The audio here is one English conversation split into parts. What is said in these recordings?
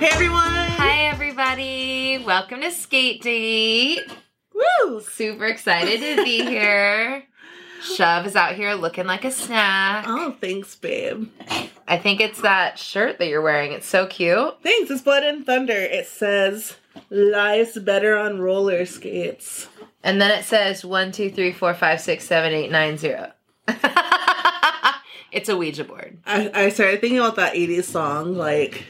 Hey everyone! Hi, everybody. Welcome to Skate Date. Woo! Super excited to be here. Shove is out here looking like a snack. Oh, thanks, babe. I think it's that shirt that you're wearing. It's so cute. Thanks. It's Blood and Thunder. It says "Life's better on roller skates." And then it says one, two, three, four, five, six, seven, eight, nine, zero. it's a Ouija board. I, I started thinking about that '80s song, like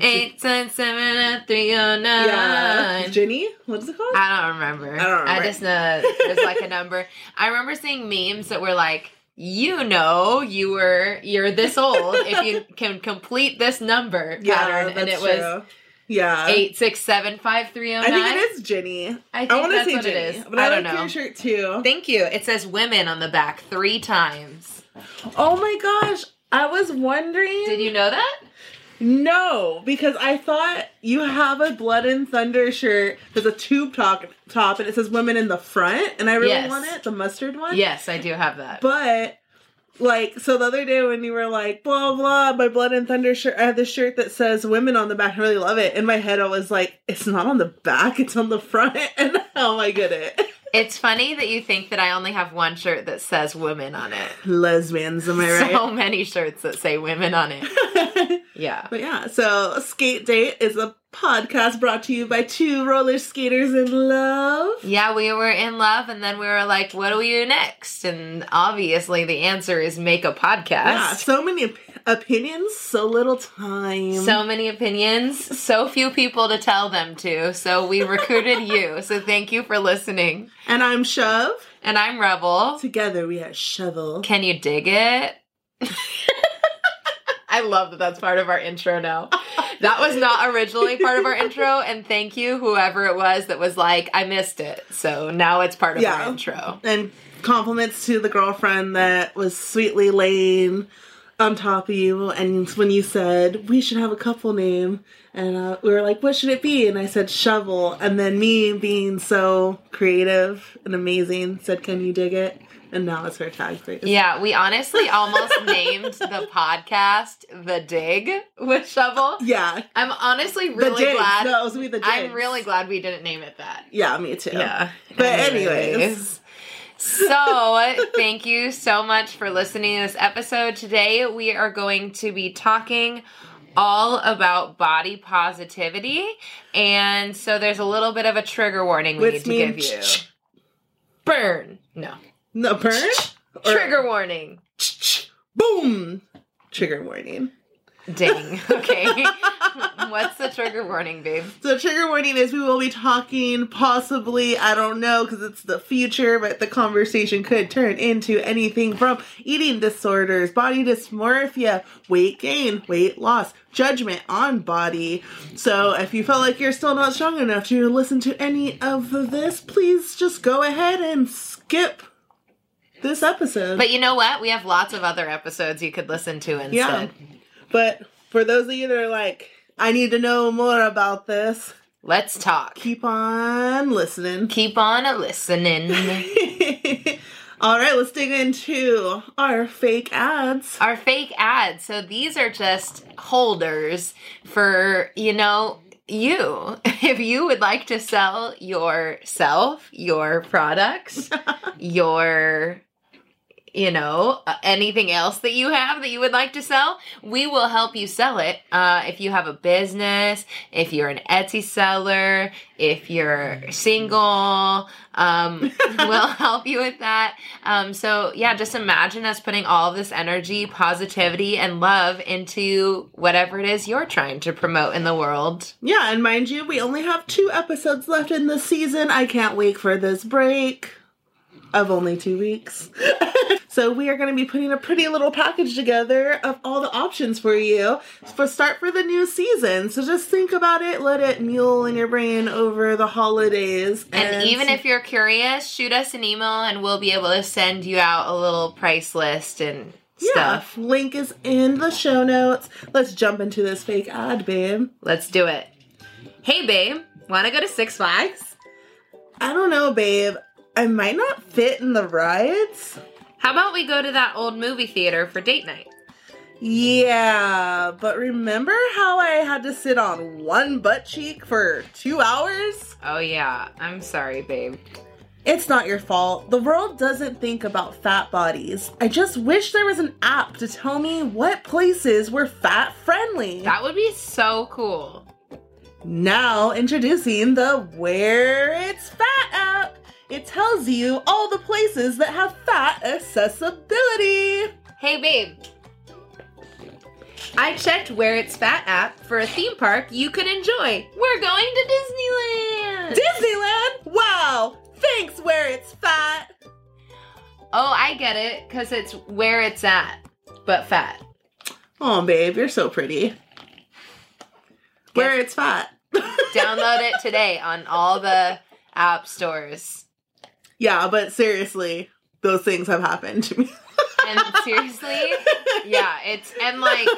Eight, seven, seven, three, oh, nine. yeah, Jenny. What is it called? I don't remember. I don't remember. I just know there's like a number. I remember seeing memes that were like, you know, you were you're this old if you can complete this number pattern, and it was yeah. eight six seven five three oh nine. I think it is Jenny. I I think want to say what Jenny, it is. but I I, don't like know. your shirt too. Thank you. It says women on the back three times. Oh my gosh, I was wondering. Did you know that? No, because I thought you have a Blood and Thunder shirt. There's a tube top, top, and it says "Women in the front," and I really Yes. want it, the mustard one. Yes, I do have that. But like, so the other day when you were like, blah blah, my Blood and Thunder shirt, I have this shirt that says "Women" on the back. I really love it. In my head, I was like, it's not on the back; it's on the front. And how am I get it? It's funny that you think that I only have one shirt that says women on it. Lesbians, am I right? So many shirts that say women on it. Yeah. But yeah, so Skate Date is a podcast brought to you by two roller skaters in love. Yeah, we were in love, and then we were like, what do we do next? And obviously, the answer is make a podcast. Yeah, so many op- opinions, so little time. So many opinions, so few people to tell them to. So we recruited you. So thank you for listening. and I'm Shove. And I'm Rebel. Together we are Shovel. Can you dig it? I love that that's part of our intro now. That was not originally part of our intro, and thank you, whoever it was that was like, I missed it. So now it's part of Yeah. our intro. And compliments to the girlfriend that was sweetly laying on top of you. And when you said we should have a couple name, and uh, we were like, what should it be? And I said Shovel. And then me being so creative and amazing said, can you dig it? And now it's her tag phrase. Yeah, we honestly almost named the podcast The Dig with Shovel. Yeah. I'm honestly really glad. No, it was be the I'm really glad we didn't name it that. Yeah, me too. Yeah. But anyways. So, thank you so much for listening to this episode. Today, we are going to be talking all about body positivity. And so, there's a little bit of a trigger warning we Which need to give you. Burn. No. No burn? Trigger warning. Boom. Trigger warning. Ding. Okay. What's the trigger warning, babe? So trigger warning is we will be talking possibly, I don't know because it's the future, but the conversation could turn into anything from eating disorders, body dysmorphia, weight gain, weight loss, judgment on body. So if you felt like you're still not strong enough to listen to any of this, please just go ahead and skip this episode. But you know what? We have lots of other episodes you could listen to instead. Yeah. But for those of you that are like, I need to know more about this, Let's talk. keep on listening. Keep on listening. All right, let's dig into our fake ads. Our fake ads. So these are just holders for, you know, you. If you would like to sell yourself, your products, your you know, uh, anything else that you have that you would like to sell, we will help you sell it. Uh, if you have a business, if you're an Etsy seller, if you're single, um, we'll help you with that. Um, so yeah, just imagine us putting all this energy, positivity, and love into whatever it is you're trying to promote in the world. Yeah, and mind you, we only have two episodes left in the season. I can't wait for this break of only two weeks. so we are going to be putting a pretty little package together of all the options for you for start for the new season. So just think about it, let it mule in your brain over the holidays. And even if you're curious, shoot us an email and we'll be able to send you out a little price list and stuff. Yeah, link is in the show notes. Let's jump into this fake ad, babe. Let's do it. Hey, babe, want to go to Six Flags? I don't know, babe. I might not fit in the rides. How about we go to that old movie theater for date night? Yeah, but remember how I had to sit on one butt cheek for two hours? Oh, yeah. I'm sorry, babe. It's not your fault. The world doesn't think about fat bodies. I just wish there was an app to tell me what places were fat friendly. That would be so cool. Now, introducing the Where It's Fat app. It tells you all the places that have fat accessibility. Hey, babe. I checked Where It's Fat app for a theme park you could enjoy. We're going to Disneyland. Disneyland? Wow! Thanks, Where It's Fat. Oh, I get it, because it's where it's at, but fat. Oh, babe, you're so pretty. Where It's Fat. Download it today on all the app stores. Yeah, but seriously, those things have happened to me. And seriously, yeah, it's and like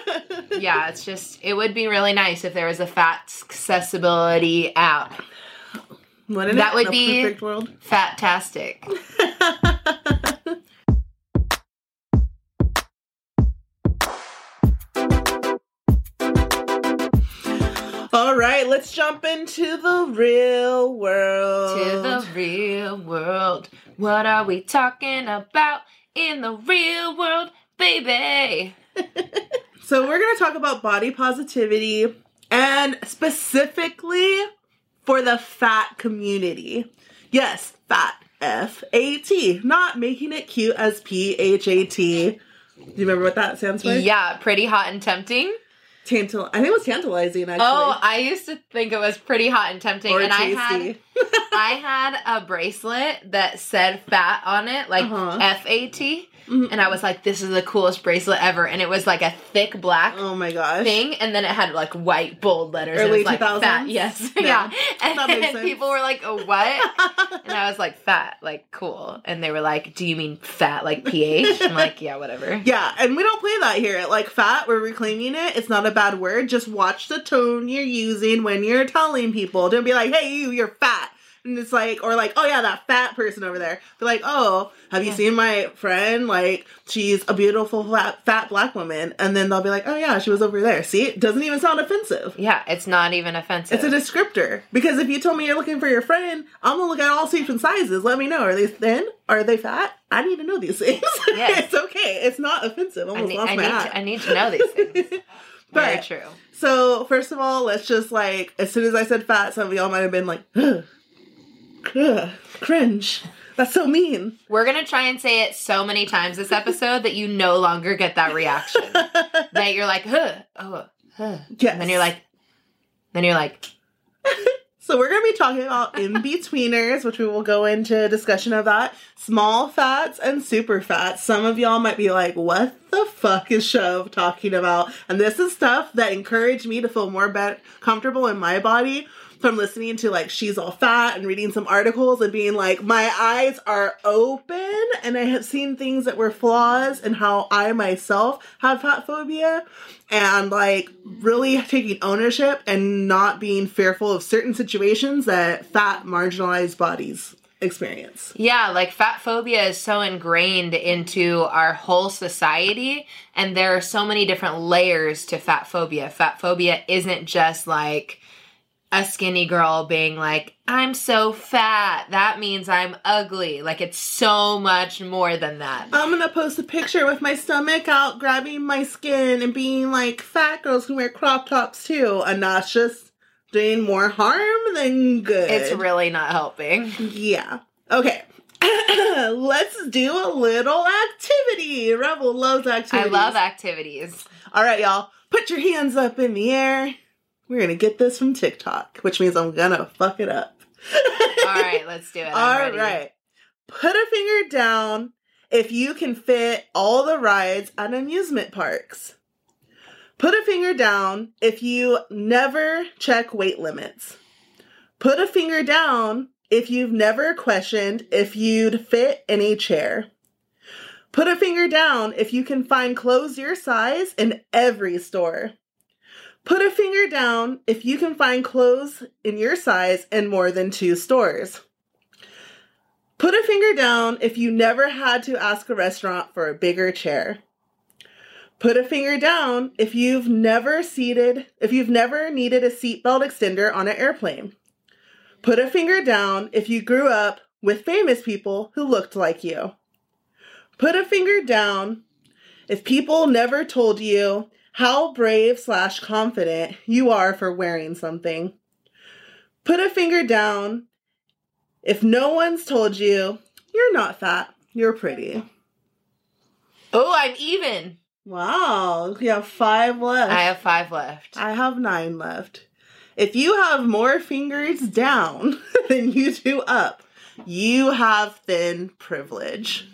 yeah, it's just it would be really nice if there was a fat accessibility app. Wouldn't That it? would be- perfect world. Fantastic. All right, let's jump into the real world. To the real world. What are we talking about in the real world, baby? So we're going to talk about body positivity and specifically for the fat community. Yes, fat. F A T, not making it cute as P H A T. Do you remember what that sounds like? Yeah, pretty hot and tempting. Tantal. I think it was tantalizing actually. Oh, I used to think it was pretty hot and tempting, or and I had I had a bracelet that said fat on it, like Uh-huh. F A T, Mhm. and I was like, "This is the coolest bracelet ever!" And it was like a thick black oh my gosh. thing, and then it had like white bold letters. and Early it was like 2000s? fat, yes, Yeah, yeah. And, and people were like, "Oh, what?" And I was like, "Fat, like cool." And they were like, "Do you mean fat, like ph?" I'm like, "Yeah, whatever." Yeah, and we don't play that here. Like fat, we're reclaiming it. It's not a bad word. Just watch the tone you're using when you're telling people. Don't be like, "Hey, you, you're fat." And it's like, or like, oh yeah, that fat person over there. Be like, oh, have you Yeah. seen my friend? Like, she's a beautiful fat, fat black woman. And then they'll be like, oh yeah, she was over there. See, it doesn't even sound offensive. Yeah, it's not even offensive. It's a descriptor. Because if you told me you're looking for your friend, I'm gonna look at all shapes and sizes. Let me know. Are they thin? Are they fat? I need to know these things. Yes. it's okay. It's not offensive. I I almost need, lost I, my need hat. to, I need to know these things. but, Very true. So first of all, let's just like as soon as I said fat, some of y'all might have been like, ugh, cringe. That's so mean. We're gonna try and say it so many times this episode that you no longer get that reaction. that you're like, huh, oh, huh. yes. And then you're like, then you're like, So we're gonna be talking about in betweeners, which we will go into discussion of that. Small fats and super fats. Some of y'all might be like, what the fuck is Shove talking about? And this is stuff that encouraged me to feel more bet comfortable in my body from listening to like she's all fat and reading some articles and being like, my eyes are open and I have seen things that were flaws and how I myself have fat phobia and like really taking ownership and not being fearful of certain situations that fat marginalized bodies experience. yeah, like fat phobia is so ingrained into our whole society, and there are so many different layers to fat phobia. Fat phobia isn't just like a skinny girl being like, I'm so fat. That means I'm ugly. Like, it's so much more than that. I'm gonna post a picture with my stomach out, grabbing my skin, and being like, fat girls can wear crop tops too, and that's just doing more harm than good. It's really not helping. Yeah. Okay. Let's do a little activity. Rebel loves activities. I love activities. All right, y'all. Put your hands up in the air. We're gonna get this from TikTok, which means I'm gonna fuck it up. All right, let's do it. I'm All right. Put a finger down if you can fit all the rides at amusement parks. Put a finger down if you never check weight limits. Put a finger down if you've never questioned if you'd fit in a chair. Put a finger down if you can find clothes your size in every store. Put a finger down if you can find clothes in your size in more than two stores. Put a finger down if you never had to ask a restaurant for a bigger chair. Put a finger down if you've never seated if you've never needed a seatbelt extender on an airplane. Put a finger down if you grew up with famous people who looked like you. Put a finger down if people never told you how brave slash confident you are for wearing something. Put a finger down if no one's told you you're not fat, you're pretty. Oh, I'm even. Wow, you have five left. I have five left. I have nine left. If you have more fingers down than you do up, you have thin privilege.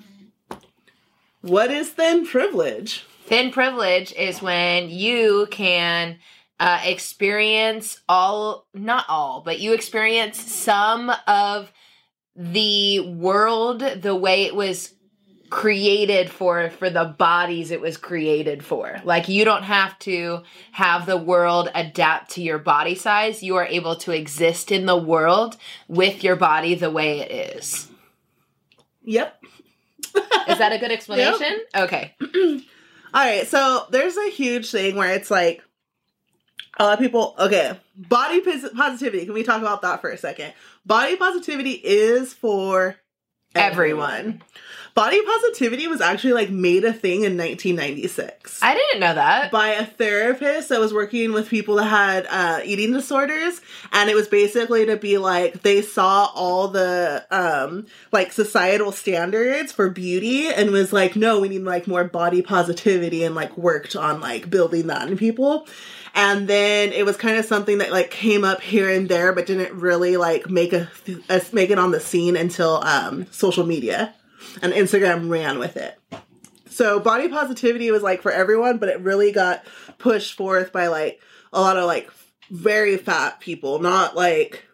What is thin privilege? Thin privilege is when you can uh, experience all, not all, but you experience some of the world the way it was created for for the bodies it was created for. Like you don't have to have the world adapt to your body size. You are able to exist in the world with your body the way it is. Yep. is that a good explanation? Okay All right, so there's a huge thing where it's like a lot of people. Okay, body positivity. Can we talk about that for a second? Body positivity is for Everyone. Body positivity was actually like made a thing in 1996 i didn't know that. By a therapist that was working with people that had uh, eating disorders and it was basically to be like they saw all the um like societal standards for beauty and was like no we need like more body positivity and like worked on like building that in people. And then it was kind of something that like came up here and there but didn't really like make a, a make it on the scene until um social media and instagram ran with it. So body positivity was like for everyone, but it really got pushed forth by like a lot of like very fat people, not like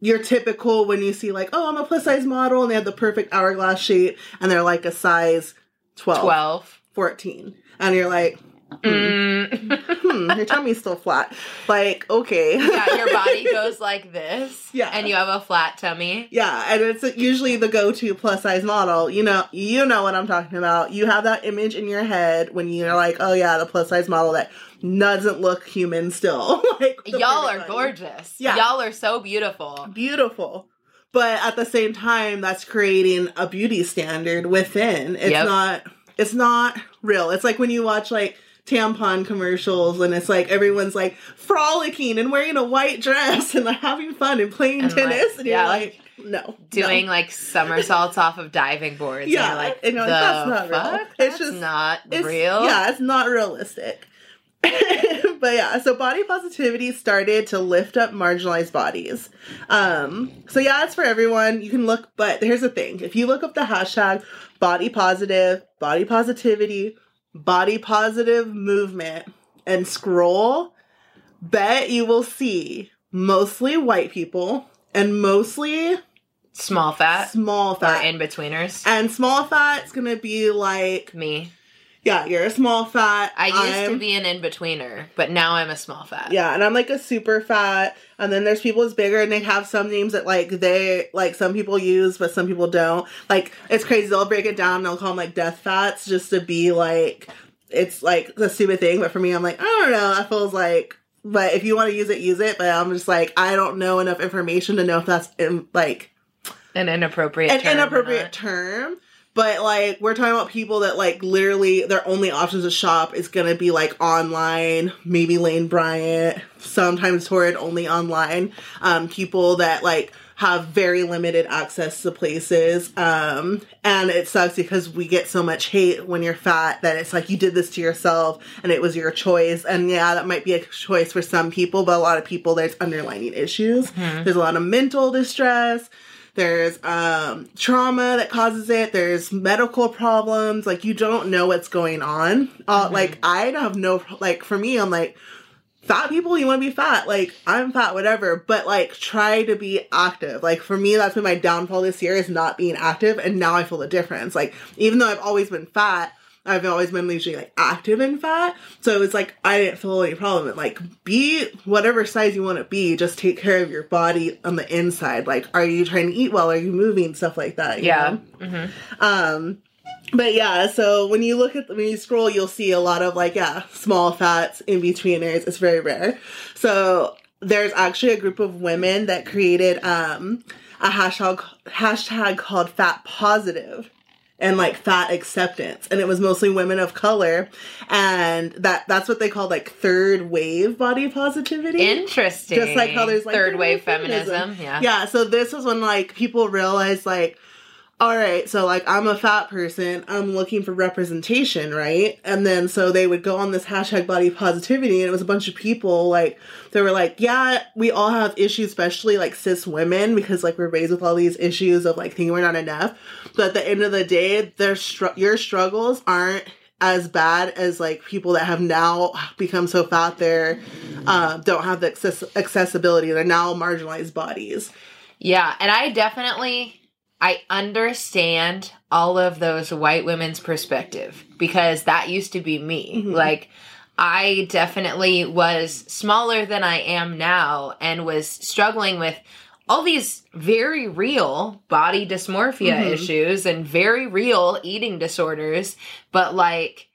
your typical when you see like, oh, I'm a plus size model and they have the perfect hourglass shape and they're like a size 12, 12 14. And you're like, Mm. hmm, your tummy's still flat. Like, okay. yeah your body goes like this Yeah. and you have a flat tummy Yeah, and it's usually the go-to plus size model. You know, you know what I'm talking about. You have that image in your head when you're like, "Oh yeah, the plus size model that doesn't look human still." like y'all are body. gorgeous Yeah. y'all are so beautiful beautiful. But at the same time, that's creating a beauty standard within. It's Yep. not. It's not real. It's like when you watch like tampon commercials and it's like everyone's like frolicking and wearing a white dress and like having fun and playing And, like, tennis and you're yeah, like, no, no. doing like somersaults off of diving boards. Yeah, and you're like, and you're like, that's not real. It's That's just- not It's- real. Yeah, it's not realistic. but yeah, so body positivity started to lift up marginalized bodies. Um, so yeah, it's for everyone. You can look, but here's the thing: if you look up the hashtag body positive, body positivity, body positive movement, and scroll, bet you will see mostly white people and mostly Small fat small fat, or in betweeners. and small fat's gonna be like Me. Yeah, you're a small fat. I used to I'm- be an in betweener, but now I'm a small fat. Yeah, and I'm like a super fat. And then there's people that's bigger and they have some names that like they like some people use but some people don't. Like it's crazy. They'll break it down and they'll call them like death fats just to be like it's like the stupid thing. But for me, I'm like, I don't know. That feels like but if you want to use it, use it. But I'm just like, I don't know enough information to know if that's in, like An inappropriate an term inappropriate term. But like we're talking about people that like literally their only options to shop is gonna be like online, maybe Lane Bryant, sometimes Torrid only online. Um, people that like have very limited access to places. Um, and it sucks because we get so much hate when you're fat that it's like you did this to yourself and it was your choice. And yeah, that might be a choice for some people, but a lot of people there's underlining issues. There's a lot of mental distress there's um trauma that causes it. There's medical problems. Like you don't know what's going on. Uh, like i have no like for me i'm like fat people you want to be fat. Like i'm fat whatever. But like try to be active. Like for me that's been my downfall this year is not being active and now i feel the difference. Like even though i've always been fat I've always been usually like active and fat. So it was like I didn't feel any problem. It, Like be whatever size you want to be, just take care of your body on the inside. Like are you trying to eat well? Are you moving? Stuff like that. you Yeah. know? hmm Um but yeah, so when you look at when you scroll, you'll see a lot of like yeah, small fats in betweeners. It's very rare. So there's actually a group of women that created um a hashtag hashtag called fat positive and like fat acceptance and it was mostly women of color and that that's what they call like third wave body positivity Interesting. just like how there's like third wave feminism. Yeah. yeah so this is when like people realized like all right so like i'm a fat person i'm looking for representation right? And then so they would go on this hashtag body positivity and it was a bunch of people like they were like yeah we all have issues especially like cis women because like we're raised with all these issues of like thinking we're not enough. But at the end of the day their str- your struggles aren't as bad as like people that have now become so fat they're uh, don't have the access- accessibility they're now marginalized bodies. Yeah, and I definitely I understand all of those white women's perspective because that used to be me. Mhm. Like I definitely was smaller than I am now and was struggling with all these very real body dysmorphia Mhm. issues and very real eating disorders, but like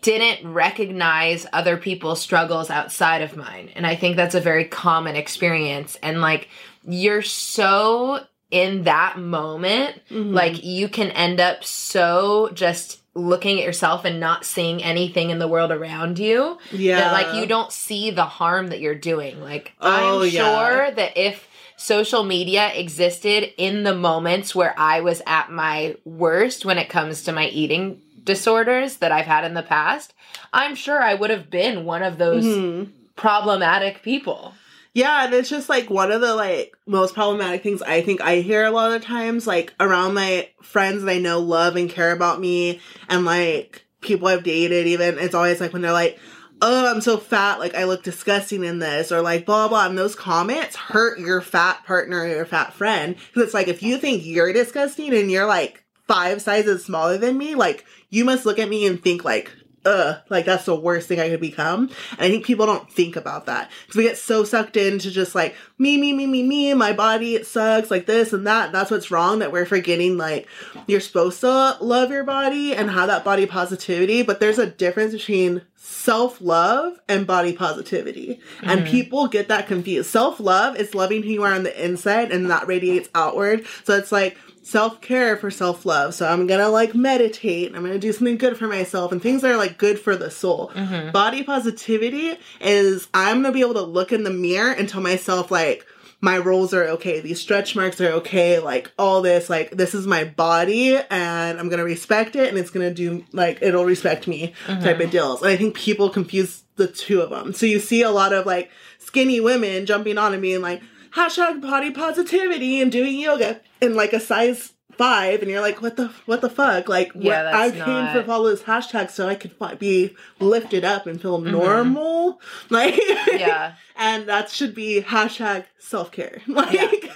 didn't recognize other people's struggles outside of mine. And I think that's a very common experience. And like, you're so in that moment, Mm-hmm. like, you can end up so just looking at yourself and not seeing anything in the world around you yeah that like you don't see the harm that you're doing. Like Oh, I'm yeah. sure that if social media existed in the moments where I was at my worst when it comes to my eating disorders that I've had in the past, I'm sure I would have been one of those Mhm. problematic people. Yeah, and it's just like one of the like most problematic things I think I hear a lot of times, like around my friends that I know love and care about me, and like people I've dated. Even it's always like when they're like, "Oh, I'm so fat, like I look disgusting in this," or like blah blah. And those comments hurt your fat partner or your fat friend because it's like if you think you're disgusting and you're like five sizes smaller than me, like you must look at me and think like. Ugh, like that's the worst thing I could become. And I think people don't think about that because we get so sucked into just like me, me, me, me, me, my body it sucks, like this and that. That's what's wrong. That we're forgetting like you're supposed to love your body and have that body positivity, but there's a difference between self love and body positivity, and Mhm. people get that confused. Self love is loving who you are on the inside, and that radiates outward. So it's like self care for self love. So I'm gonna like meditate. I'm gonna do something good for myself and things that are like good for the soul. Mhm. Body positivity is I'm gonna be able to look in the mirror and tell myself like my rolls are okay, these stretch marks are okay, like all this, like this is my body and I'm gonna respect it and it's gonna do like it'll respect me type of deals. And I think people confuse the two of them. So you see a lot of like skinny women jumping on and being like hashtag body positivity and doing yoga in like a size five and you're like what the what the fuck? Like Yeah, I came not- for all those hashtags so I could fi- be lifted up and feel mm-hmm. normal. Like Yeah. and that should be hashtag self-care. Like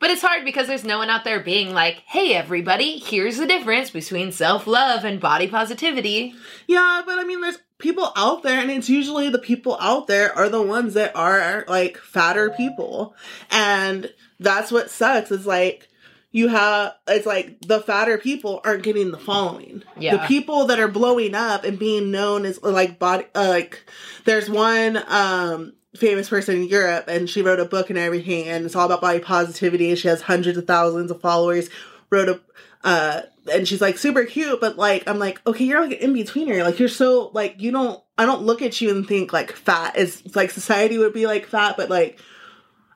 But it's hard because there's no one out there being like, hey, everybody, here's the difference between self love and body positivity. Yeah, but I mean, there's people out there, and it's usually the people out there are the ones that are like fatter people. And that's what sucks is like, you have, it's like the fatter people aren't getting the following. Yeah. The people that are blowing up and being known as like body, uh, like, there's one, um, famous person in Europe and she wrote a book and everything and it's all about body positivity. She has hundreds of thousands of followers, wrote a, uh, and she's like super cute, but like I'm like, okay, you're like an in betweener. Like you're so like you don't I don't look at you and think like fat is like society would be like fat, but like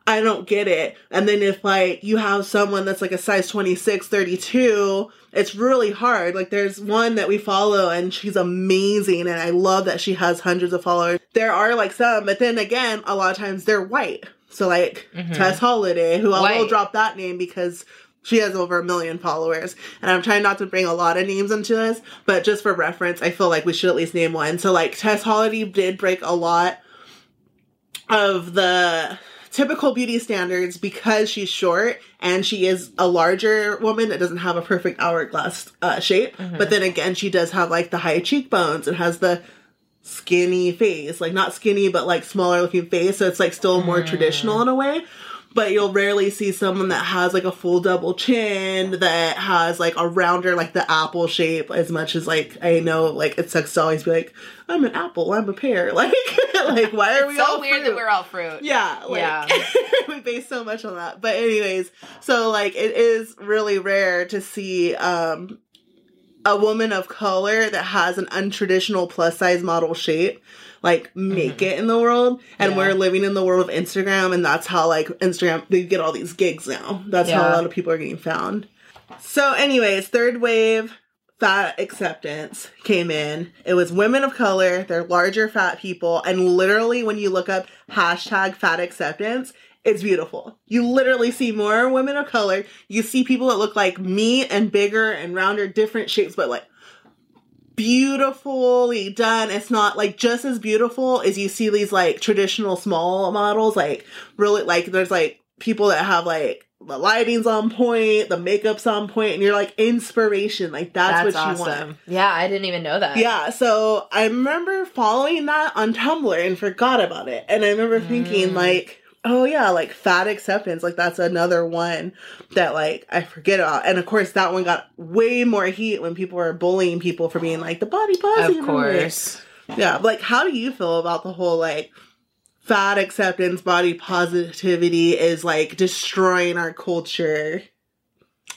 I don't get it. And then if like you have someone that's like a size 26, 32, it's really hard. Like there's one that we follow and she's amazing and I love that she has hundreds of followers. There are like some, but then again, a lot of times they're white. So like Mhm. Tess Holliday, who I will drop that name because she has over a million followers. And I'm trying not to bring a lot of names into this, but just for reference, I feel like we should at least name one. So like Tess Holliday did break a lot of the typical beauty standards because she's short and she is a larger woman that doesn't have a perfect hourglass uh, shape. Mhm. But then again, she does have like the high cheekbones and has the skinny face, like not skinny, but like smaller looking face. So it's like still more Mm. traditional in a way. But you'll rarely see someone that has like a full double chin that has like a rounder like the apple shape as much as like I know like it sucks to always be like I'm an apple I'm a pear like like why are It's we so all weird fruit? that we're all fruit. yeah like, Yeah. we base so much on that but anyways so like it is really rare to see um a woman of color that has an untraditional plus size model shape like make it in the world and Mm-hmm. Yeah. we're living in the world of instagram and that's how like instagram they get all these gigs now that's how a lot of people are getting found so anyways third wave fat acceptance came in it was women of color they're larger fat people and literally when you look up hashtag fat acceptance it's beautiful. You literally see more women of color. You see people that look like me and bigger and rounder, different shapes, but like beautifully done. It's not like just as beautiful as you see these like traditional small models. Like really, like there's like people that have like the lighting's on point, the makeup's on point, and you're like inspiration. Like that's, That's, what you want. Yeah, I didn't even know that. Yeah, so I remember following that on Tumblr and forgot about it. And I remember thinking, Mm. like, oh yeah, like fat acceptance, like that's another one that like I forget about. And of course, that one got way more heat when people were bullying people for being like the body positive. Of course. Yeah, like how do you feel about the whole like fat acceptance, body positivity is like destroying our culture?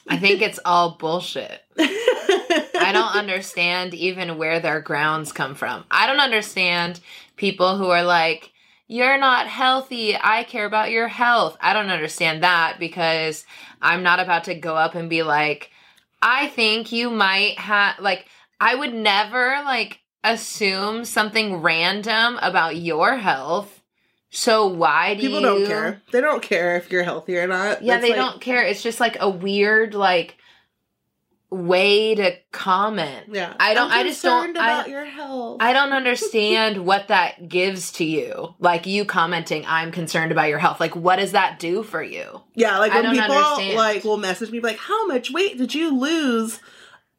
I think it's all bullshit. I don't understand even where their grounds come from. I don't understand people who are like, you're not healthy. I care about your health. I don't understand that because I'm not about to go up and be like, I think you might have, like, I would never, like, assume something random about your health. So why do People you don't care. They don't care if you're healthy or not. yeah, That's they like- don't care. It's just like a weird like way to comment. Yeah, I don't- I just don't- concerned I- about your health. I don't understand what that gives to you. Like you commenting, I'm concerned about your health. Like what does that do for you? Yeah, like I when people understand. like will message me like, "How much weight did you lose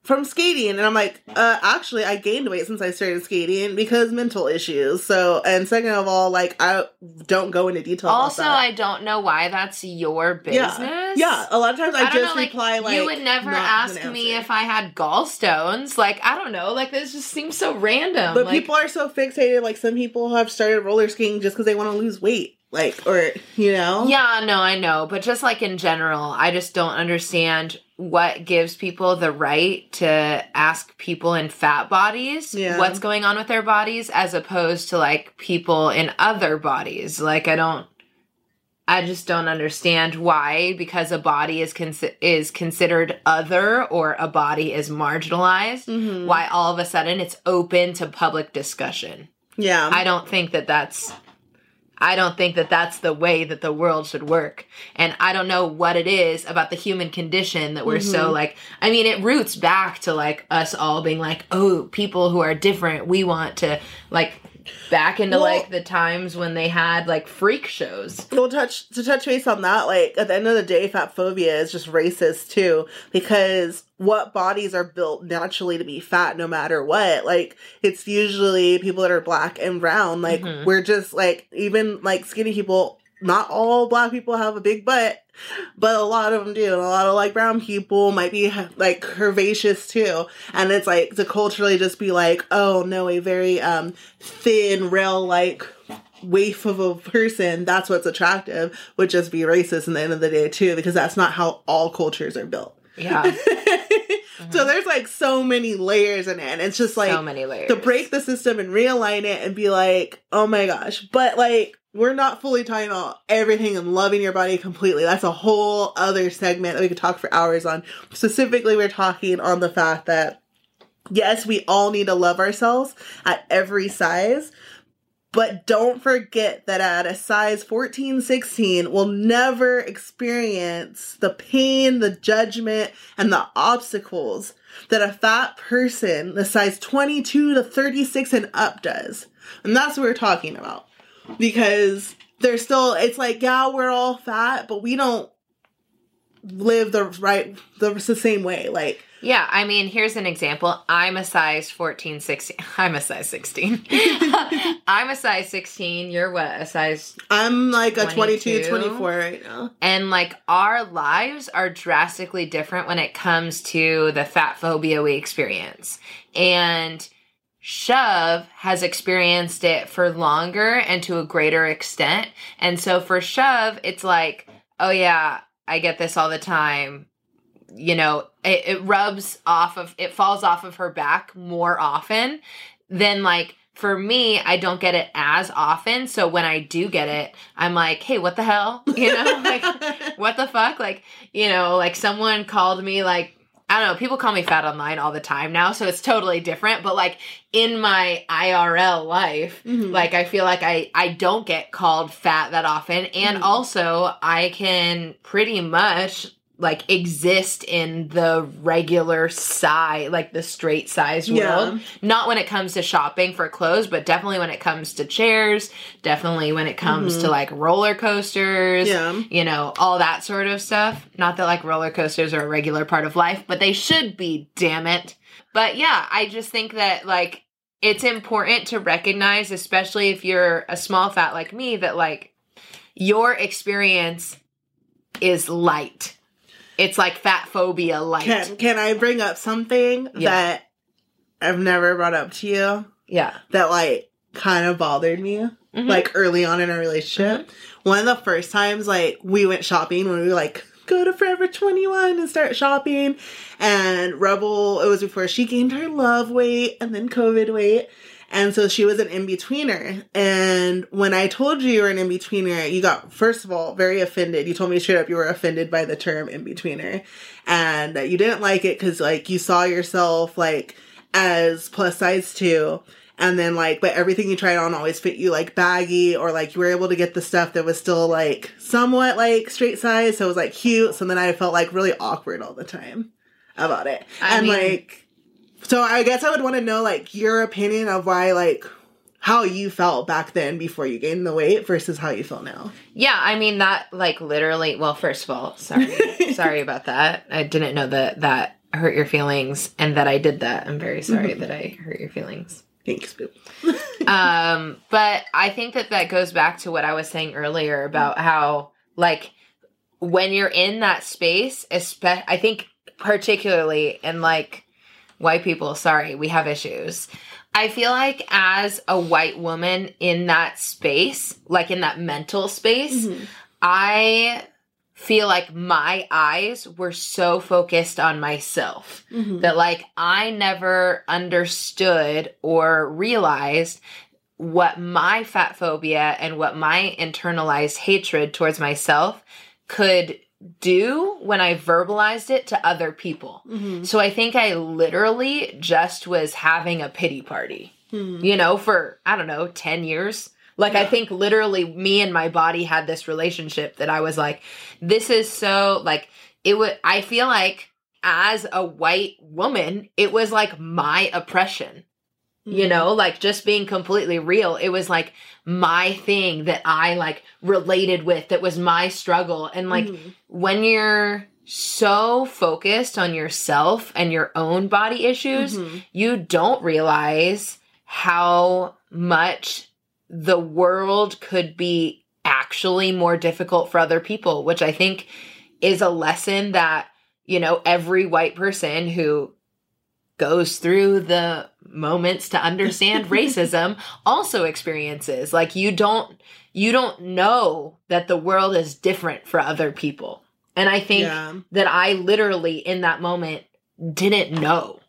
from skating?" And I'm like, "Uh, actually, I gained weight since I started skating because mental issues." So, and second of all, like I don't go into detail. about also. I don't know why that's your business. yeah, a lot of times I, I, just know, like, reply like, you would never ask me if I had gallstones. Like I don't know. Like this just seems so random. But like, people are so fixated. Like some people have started roller skating just because they want to lose weight, like or you know, Yeah, no, I know. But just like in general, I just don't understand what gives people the right to ask people in fat bodies Yeah. what's going on with their bodies as opposed to like people in other bodies. Like I don't I just don't understand why because a body is consi- is considered other or a body is marginalized, Mhm. why all of a sudden it's open to public discussion. yeah. I don't think that that's I don't think that that's the way that the world should work. And I don't know what it is about the human condition that we're so Mhm. like I mean it roots back to like us all being like, "Oh, people who are different, we want to like back into Well- like the times when they had like freak shows." Well, touch to touch base on that. Like at the end of the day, fat phobia is just racist too, because what bodies are built naturally to be fat, no matter what. Like it's usually people that are black and brown. Like Mhm. we're just like even like skinny people. Not all black people have a big butt, but a lot of them do. And a lot of like brown people might be like curvaceous too. And it's like to culturally just be like, oh no, a very um thin rail like waif of a person, that's what's attractive, would just be racist in the end of the day too, because that's not how all cultures are built. Yeah. So there's like so many layers in it, and it's just like so many layers. to break the system and realign it and be like, oh my gosh, but like we're not fully talking about everything and loving your body completely. That's a whole other segment that we could talk for hours on. Specifically, we're talking on the fact that yes, we all need to love ourselves at every size. But don't forget that at a size 14, 16, we'll never experience the pain, the judgment, and the obstacles that a fat person, the size 22 to 36 and up, does. And that's what we're talking about. Because there's still, it's like, yeah, we're all fat, but we don't live the right, the, the same way. Like, Yeah, I mean, here's an example. I'm a size 14, 16. I'm a size 16. I'm a size 16. You're what? A size. I'm like a 22, 22. 24 right now. And like our lives are drastically different when it comes to the fat phobia we experience. And Shove has experienced it for longer and to a greater extent. And so for Shove, it's like, oh yeah, I get this all the time. You know, it, it rubs off of, it falls off of her back more often than like, for me, I don't get it as often. So when I do get it, I'm like, hey, what the hell? You know, like, what the fuck? Like, you know, like someone called me like, I don't know, people call me fat online all the time now, so it's totally different. But like in my IRL life, Mhm. like I feel like I I don't get called fat that often. And Mhm. also I can pretty much like exist in the regular size, like the straight sized Yeah. world. Not when it comes to shopping for clothes, but definitely when it comes to chairs, definitely when it comes Mhm. to like roller coasters, Yeah. you know, all that sort of stuff. Not that like roller coasters are a regular part of life, but they should be, damn it. But yeah, I just think that like it's important to recognize, especially if you're a small fat like me, that like your experience is light. It's like fat phobia light. Can, can I bring up something Yeah. that I've never brought up to you yeah. that like kind of bothered me? Mhm. Like early on in our relationship. One of the first times like we went shopping when we were like go to Forever 21 and start shopping and Rebel it was before she gained her love weight and then COVID weight. And so she was an in-betweener. And when I told you you were an in-betweener, you got, first of all, very offended. You told me straight up you were offended by the term in-betweener. And that you didn't like it because, like, you saw yourself, like, as plus size too. And then, like, but everything you tried on always fit you, like, baggy, or, like, you were able to get the stuff that was still, like, somewhat, like, straight size. So it was, like, cute. So then I felt, like, really awkward all the time about it. I and, mean- like, so I guess I would want to know like your opinion of why like how you felt back then before you gained the weight versus how you feel now. Yeah, I mean that like literally well, first of all, sorry. sorry about that. I didn't know that that hurt your feelings and that I did that. I'm very sorry that I hurt your feelings. Thanks, boo. um but i think that that goes back to what i was saying earlier about how like when you're in that space espe- i think particularly in like white people sorry we have issues i feel like as a white woman in that space like in that mental space Mm-hmm. i feel like my eyes were so focused on myself Mm-hmm. that like I never understood or realized what my fat phobia and what my internalized hatred towards myself could do when I verbalized it to other people. Mm-hmm. So I think I literally just was having a pity party, you know, for I don't know, 10 years. Like I think literally me and my body had this relationship that I was like this is so like it would I feel like as a white woman, it was like my oppression. You know, like just being completely real. It was like my thing that I like related with that was my struggle. And like Mhm. when you're so focused on yourself and your own body issues, Mhm. you don't realize how much the world could be actually more difficult for other people, which I think is a lesson that, you know, every white person who goes through the moments to understand racism also experiences. Like you don't you don't know that the world is different for other people. And I think Yeah. that I literally in that moment didn't know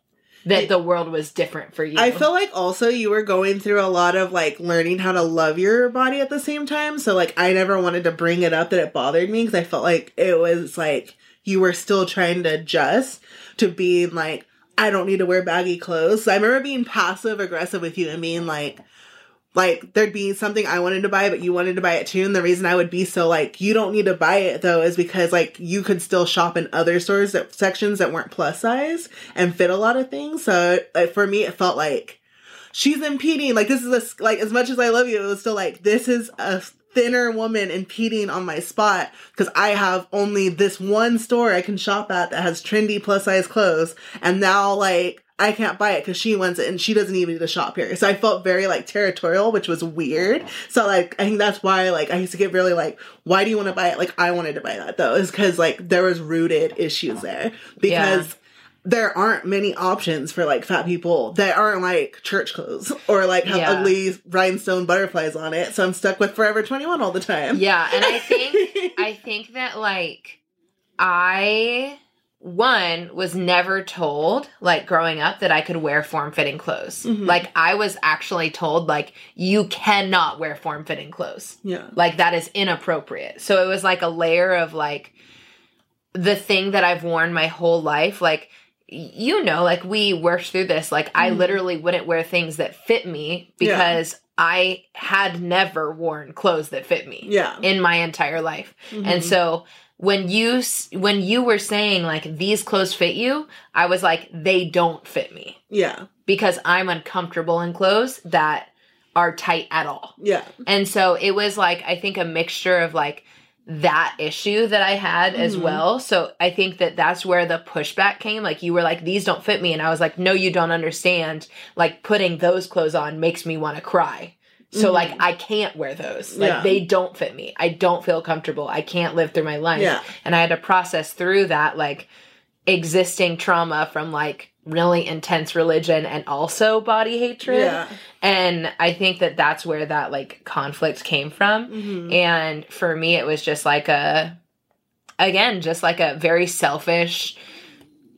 that the world was different for you. I feel like also you were going through a lot of like learning how to love your body at the same time. So like I never wanted to bring it up that it bothered me because I felt like it was like you were still trying to adjust to being like I don't need to wear baggy clothes. So I remember being passive aggressive with you and being like like there'd be something I wanted to buy, but you wanted to buy it too. And the reason I would be so like, you don't need to buy it though, is because like you could still shop in other stores that sections that weren't plus size and fit a lot of things. So like for me, it felt like she's impeding. Like this is a like as much as I love you, it was still like this is a thinner woman impeding on my spot because I have only this one store I can shop at that has trendy plus size clothes. And now, like, I can't buy it because she wants it and she doesn't even need to shop here. So I felt very like territorial, which was weird. So like I think that's why like I used to get really like, why do you want to buy it? Like I wanted to buy that though, is because like there was rooted issues there because. There aren't many options for like fat people that aren't like church clothes or like have Yeah. ugly rhinestone butterflies on it. So I'm stuck with Forever 21 all the time. Yeah, and I think I think that like I one was never told like growing up that I could wear form-fitting clothes. Mhm. Like I was actually told like you cannot wear form-fitting clothes. yeah. Like that is inappropriate. So it was like a layer of like the thing that I've worn my whole life like you know like we worked through this like I Mhm. literally wouldn't wear things that fit me Yeah. because I had never worn clothes that fit me Yeah. in my entire life. Mhm. And so when you when you were saying like these clothes fit you, I was like they don't fit me yeah. because I'm uncomfortable in clothes that are tight at all. Yeah. And so it was like I think a mixture of like that issue that I had as Mhm. well. So I think that that's where the pushback came. Like you were like these don't fit me and I was like no you don't understand. Like putting those clothes on makes me want to cry. So Mhm. like I can't wear those. Like Yeah. they don't fit me. I don't feel comfortable. I can't live through my life. Yeah. And I had to process through that like existing trauma from like really intense religion and also body hatred. Yeah. And I think that that's where that like conflict came from. Mhm. And for me, it was just like a, again, just like a very selfish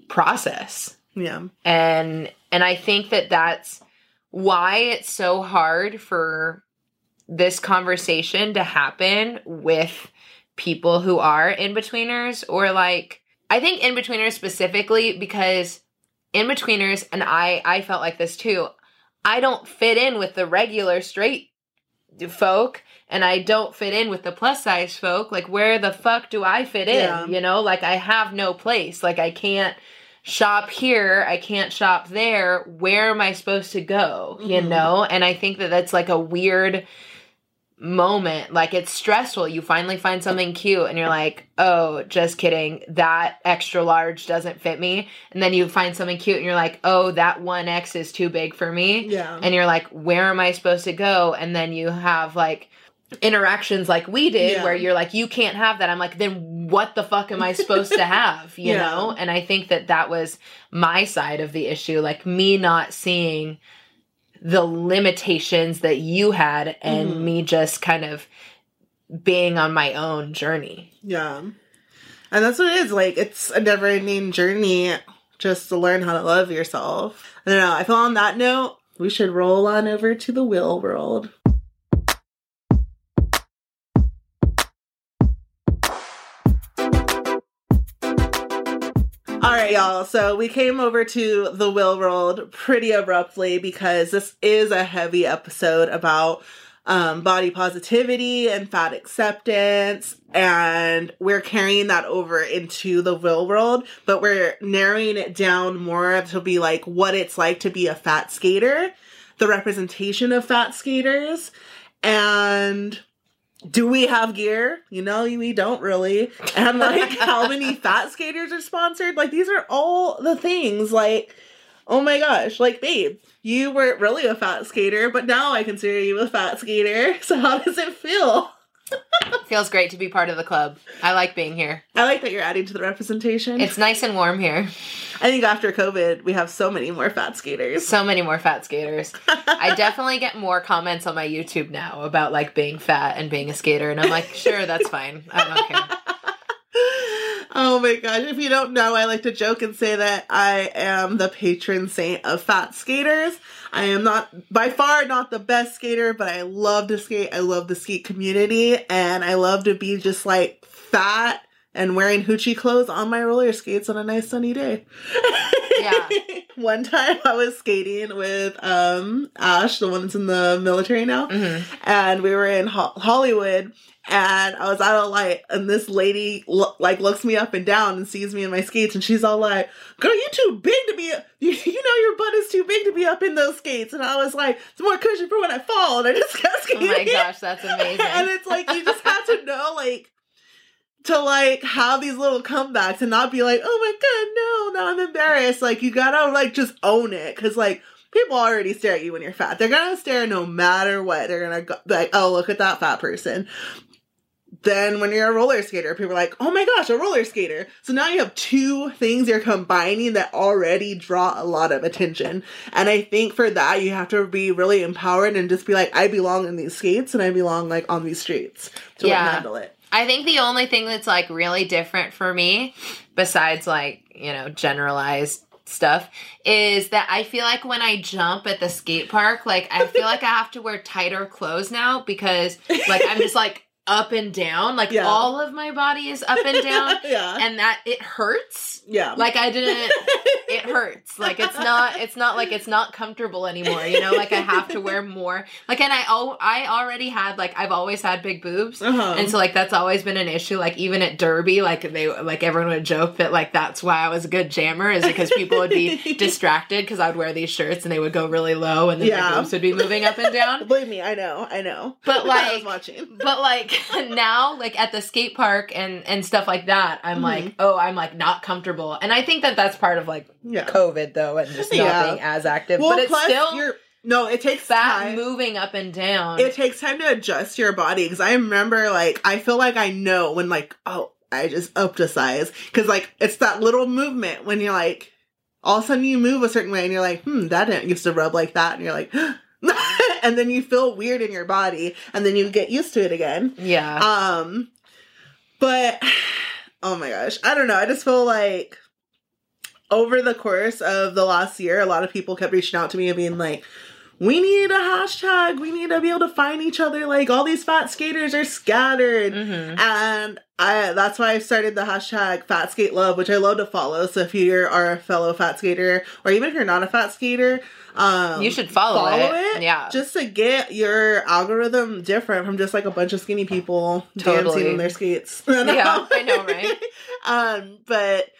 process. Yeah. And, and I think that that's why it's so hard for this conversation to happen with people who are in betweeners or like, I think in betweeners specifically because in betweeners, and I, I felt like this too. I don't fit in with the regular straight folk and I don't fit in with the plus size folk. Like, where the fuck do I fit in? Yeah. You know, like I have no place. Like, I can't shop here. I can't shop there. Where am I supposed to go? You Mhm. know? And I think that that's like a weird moment. Like, it's stressful. You finally find something cute and you're like, oh, just kidding. That extra large doesn't fit me. And then you find something cute and you're like, oh, that 1X is too big for me Yeah. and you're like where am i supposed to go and then you have like interactions like we did Yeah. where you're like you can't have that i'm like then what the fuck am i supposed to have you Yeah. know and i think that that was my side of the issue like me not seeing the limitations that you had and Mhm. me just kind of being on my own journey Yeah. And that's what it is. Like, it's a never ending journey just to learn how to love yourself. I don't know. I feel on that note, we should roll on over to the will world. Right, y'all. So we came over to the Will World pretty abruptly because this is a heavy episode about um, body positivity and fat acceptance. And we're carrying that over into the Will World, but we're narrowing it down more to be like what it's like to be a fat skater, the representation of fat skaters, and do we have gear? You know, we don't really. And like how many fat skaters are sponsored? Like these are all the things like oh my gosh, like babe, you weren't really a fat skater, but now I consider you a fat skater. So how does it feel? feels great to be part of the club i like being here I like that you're adding to the representation. it's nice and warm here I think after COVID, we have so many more fat skaters. so many more fat skaters I definitely get more comments on my YouTube now about like being fat and being a skater, and I'm like, sure, that's fine. I don't care. oh my gosh. If you don't know, I like to joke and say that I am the patron saint of fat skaters. I am not, by far, not the best skater, but I love to skate. I love the skate community, and I love to be just like fat and wearing hoochie clothes on my roller skates on a nice sunny day. Yeah. One time I was skating with um Ash, the one that's in the military now, hmm and we were in Ho- Hollywood and I was out of light and this lady lo- like looks me up and down and sees me in my skates and she's all like, "Girl, you too big to be you, you know your butt is too big to be up in those skates." And I was like, "It's more cushion for when I fall." And I just kept skating. Oh my gosh, that's amazing. and it's like you just have to know like to like have these little comebacks and not be like, oh my god, no, now I'm embarrassed. Like you gotta like just own it because like people already stare at you when you're fat. They're gonna stare no matter what. They're gonna go, like, oh look at that fat person. Then when you're a roller skater, people are like, oh my gosh, a roller skater. So now you have two things you're combining that already draw a lot of attention. And I think for that, you have to be really empowered and just be like, I belong in these skates and I belong like on these streets to like, Yeah. handle it. I think the only thing that's like really different for me, besides like, you know, generalized stuff, is that I feel like when I jump at the skate park, like I feel like I have to wear tighter clothes now because like I'm just like up and down. Like Yeah. all of my body is up and down. yeah. and that it hurts. yeah. Like I didn't it hurts. Like it's not it's not like it's not comfortable anymore, you know? Like I have to wear more. Like and I oh I already had like I've always had big boobs. uh-huh. And so like that's always been an issue. Like even at Derby, like they like everyone would joke that like that's why I was a good jammer is because people would be distracted because I would wear these shirts and they would go really low and then Yeah. their boobs would be moving up and down. Believe me, I know, I know. But, I was like- watching. But like now, like at the skate park and and stuff like that, I'm Mhm. like, oh, I'm like not comfortable, and I think that that's part of like Yeah. COVID though, and just not being as active. Well, but it's plus still you're no, it takes fat time. moving up and down. It takes time to adjust your body because I remember like I feel like I know when like oh I just upped a size because like it's that little movement when you're like all of a sudden you move a certain way and you're like hmm that didn't used to rub like that and you're like and then you feel weird in your body and then you get used to it again yeah, um but oh my gosh I don't know I just feel like over the course of the last year a lot of people kept reaching out to me and being like we need a hashtag. We need to be able to find each other. Like all these fat skaters are scattered. hmm And I that's why I started the hashtag Fat Skate Love, which I love to follow. So if you are a fellow fat skater, or even if you're not a fat skater, um, you should follow, follow it. it. Yeah, just to get your algorithm different from just like a bunch of skinny people Totally. dancing in their skates. Yeah, I know, right? um, but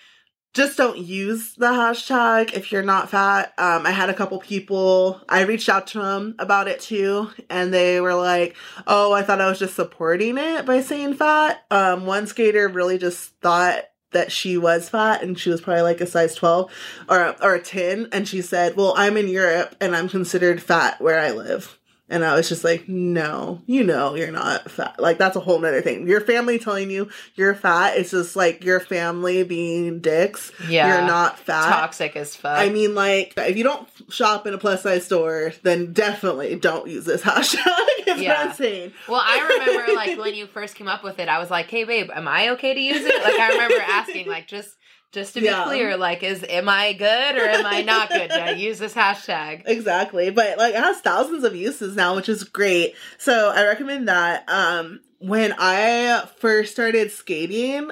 just don't use the hashtag if you're not fat. Um, I had a couple people, I reached out to them about it too, and they were like, oh, I thought I was just supporting it by saying fat. Um, one skater really just thought that she was fat and she was probably like a size 12 or, or a 10 and she said well i'm in europe and i'm considered fat where i live and I was just like, no, you know, you're not fat. Like, that's a whole nother thing. Your family telling you you're fat, it's just like your family being dicks. yeah. You're not fat. toxic as fuck. I mean, like, if you don't shop in a plus size store, then definitely don't use this hashtag. It's Yeah. insane. Well, I remember like when you first came up with it, I was like, "Hey, babe, am I okay to use it?" Like I remember asking, like, just just to be Yeah. clear, like, is am I good or am I not good? Do I use this hashtag? Exactly. But like it has thousands of uses now, which is great. So I recommend that. Um when I first started skating,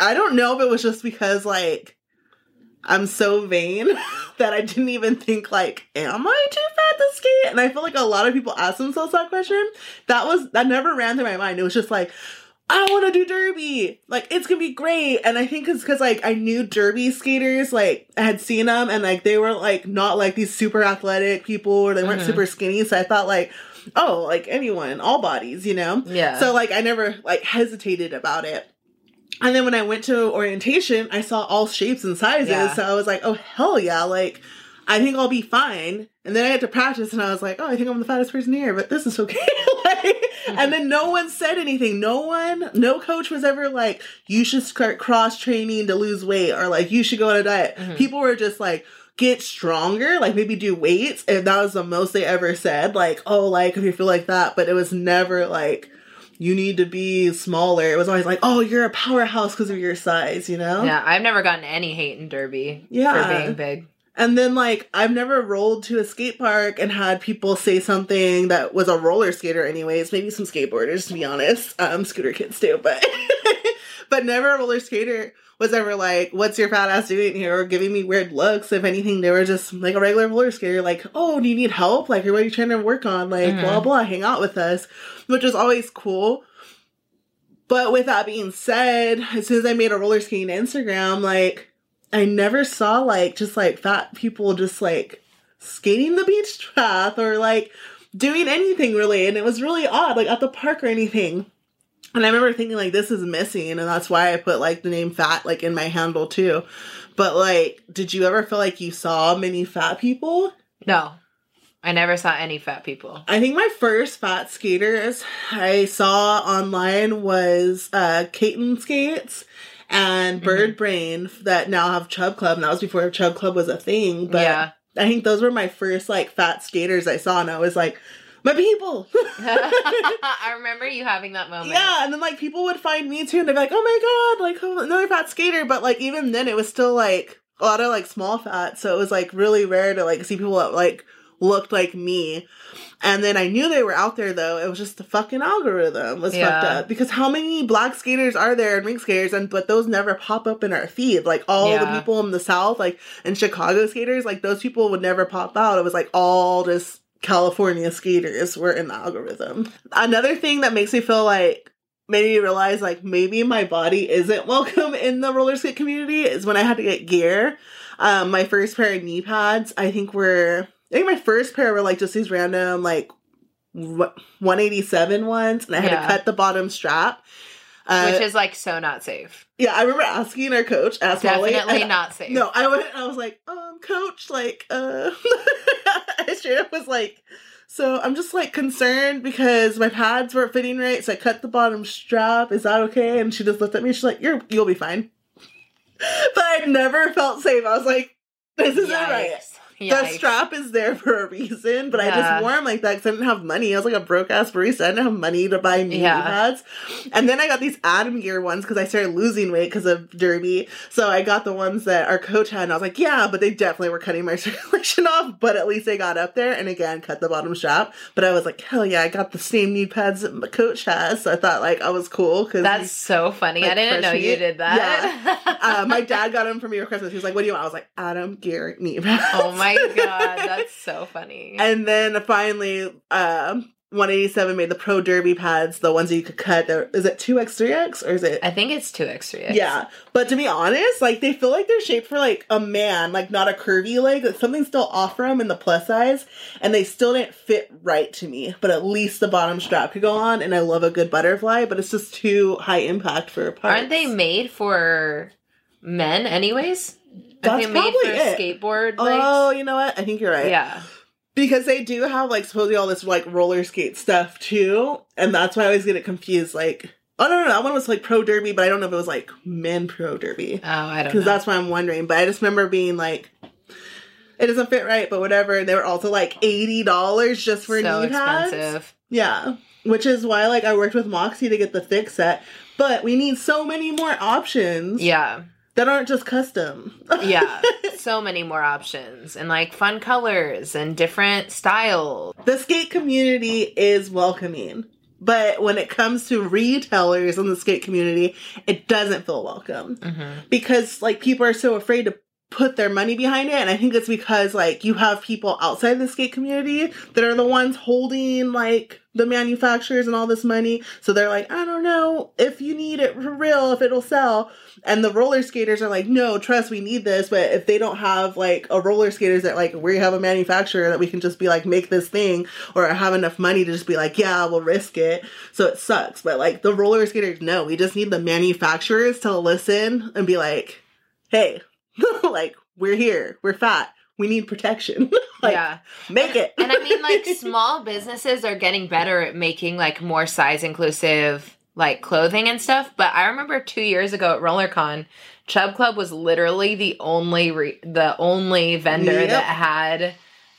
I don't know if it was just because like I'm so vain that I didn't even think like, am I too fat to skate? And I feel like a lot of people ask themselves that question. That was that never ran through my mind. It was just like, I want to do derby. Like it's gonna be great. And I think it's because like I knew derby skaters. Like I had seen them, and like they were like not like these super athletic people, or they weren't Mhm. super skinny. So I thought like, oh, like anyone, all bodies, you know. Yeah. So like I never like hesitated about it. And then when I went to orientation, I saw all shapes and sizes. Yeah. So I was like, oh hell yeah, like I think I'll be fine. And then I had to practice and I was like, oh, I think I'm the fattest person here, but this is okay. like, and then no one said anything. No one, no coach was ever like, you should start cross training to lose weight or like you should go on a diet. Mhm. People were just like, get stronger, like maybe do weights. And that was the most they ever said. Like, oh, like if you feel like that. But it was never like, you need to be smaller. It was always like, oh, you're a powerhouse because of your size, you know? yeah, I've never gotten any hate in Derby Yeah. for being big. And then like I've never rolled to a skate park and had people say something that was a roller skater anyways, maybe some skateboarders to be honest. Um scooter kids too, but but never a roller skater was ever like, "What's your fat ass doing here?" or giving me weird looks. If anything, they were just like a regular roller skater, like, "Oh, do you need help? Like, what are you trying to work on? Like, Mhm. blah blah, hang out with us," which was always cool. But with that being said, as soon as I made a roller skating Instagram, like, I never saw like just like fat people just like skating the beach path or like doing anything really, and it was really odd, like at the park or anything. And I remember thinking like this is missing, and that's why I put like the name fat like in my handle too. But like, did you ever feel like you saw many fat people? No, I never saw any fat people. I think my first fat skaters I saw online was uh Caton Skates and mm-hmm. Bird Brain that now have Chub Club, and that was before Chub Club was a thing. But yeah. I think those were my first like fat skaters I saw, and I was like, my people. I remember you having that moment. Yeah, and then like people would find me too, and they'd be like, "Oh my god, like another fat skater." But like even then, it was still like a lot of like small fat, so it was like really rare to like see people that like looked like me. And then I knew they were out there though. It was just the fucking algorithm was fucked up because how many black skaters are there and rink skaters, and but those never pop up in our feed. Like all the people in the south, like and Chicago skaters, like those people would never pop out. It was like all just California skaters were in the algorithm. Another thing that makes me feel like made me realize like maybe my body isn't welcome in the roller skate community is when I had to get gear. Um, my first pair of knee pads, I think were I think my first pair were like just these random like 187 ones, and I had Yeah. to cut the bottom strap. Uh, Which is like so not safe. yeah, I remember asking our coach, Molly, Definitely and- not safe. no, I went and I was like, um, coach, like, uh, I straight up was like, so I'm just like concerned because my pads weren't fitting right, so I cut the bottom strap. Is that okay? And she just looked at me. She's like, you're, you'll be fine. but I never felt safe. I was like, this isn't right. Yikes. The strap is there for a reason, but I just wore them like that because I didn't have money. I was like a broke ass barista. I didn't have money to buy knee Yeah. pads. And then I got these Atom Gear ones because I started losing weight because of Derby. So I got the ones that our coach had, and I was like, yeah, but they definitely were cutting my circulation off. But at least they got up there, and again, cut the bottom strap. But I was like, hell yeah, I got the same knee pads that my coach has. So I thought like I was cool because That's so funny. I didn't know fresh you did that. uh, my dad got them for me for Christmas. He was like, "What do you want?" I was like, "Atom Gear knee pads." oh my god, that's so funny. And then finally, um, 187 made the Pro Derby pads, the ones that you could cut. Is it 2x, 3x, or is it? I think it's two extra. X. Yeah, but to be honest, like they feel like they're shaped for like a man, like not a curvy leg. Like something's still off from them in the plus size, and they still didn't fit right to me. But at least the bottom strap could go on, and I love a good butterfly. But it's just too high impact for parts. Aren't they made for men anyways? That's made for probably it. skateboard legs? Oh, you know what? I think you're right. yeah. because they do have like supposedly all this like roller skate stuff too, and that's why I always get it confused. Like, oh no, no, that one was like pro derby, but I don't know if it was like men pro derby Oh, I don't know. because that's why I'm wondering. But I just remember being like, it doesn't fit right, but whatever. And they were also like eighty dollars just for so knee pads. expensive. Yeah, which is why like I worked with Moxi to get the thick set, but we need so many more options Yeah. That aren't just custom. Yeah. so many more options and like fun colors and different styles. the skate community is welcoming. But when it comes to retailers in the skate community, it doesn't feel welcome Mm-hmm. because like people are so afraid to put their money behind it. And I think it's because like you have people outside the skate community that are the ones holding like the manufacturers and all this money. So they're like, I don't know if you need it for real, if it'll sell. And the roller skaters are like, no, trust, we need this. But if they don't have like a roller skaters that like we have a manufacturer that we can just be like, make this thing or have enough money to just be like, yeah, we'll risk it. So it sucks. But like the roller skaters, no, we just need the manufacturers to listen and be like, hey, like we're here, we're fat, we need protection. like, yeah. make it. And I mean, like, small businesses are getting better at making, like, more size inclusive, like, clothing and stuff. But I remember two years ago at RollerCon, Chub Club was literally the only, re- the only vendor Yep. that had,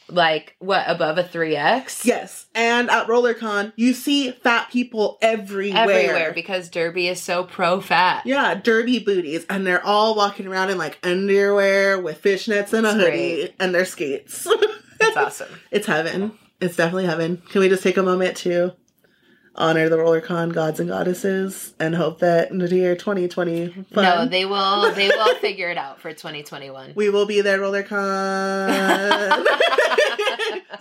like, what, above a 3X? Yes, and at RollerCon, you see fat people everywhere. Everywhere because Derby is so pro fat. Yeah, derby booties, and they're all walking around in like underwear with fishnets and a It's hoodie great. and their skates. It's awesome. it's heaven. It's definitely heaven. Can we just take a moment to honor the RollerCon gods and goddesses and hope that in the year 2020 fun, No, they will. They will figure it out for 2021. we will be there RollerCon.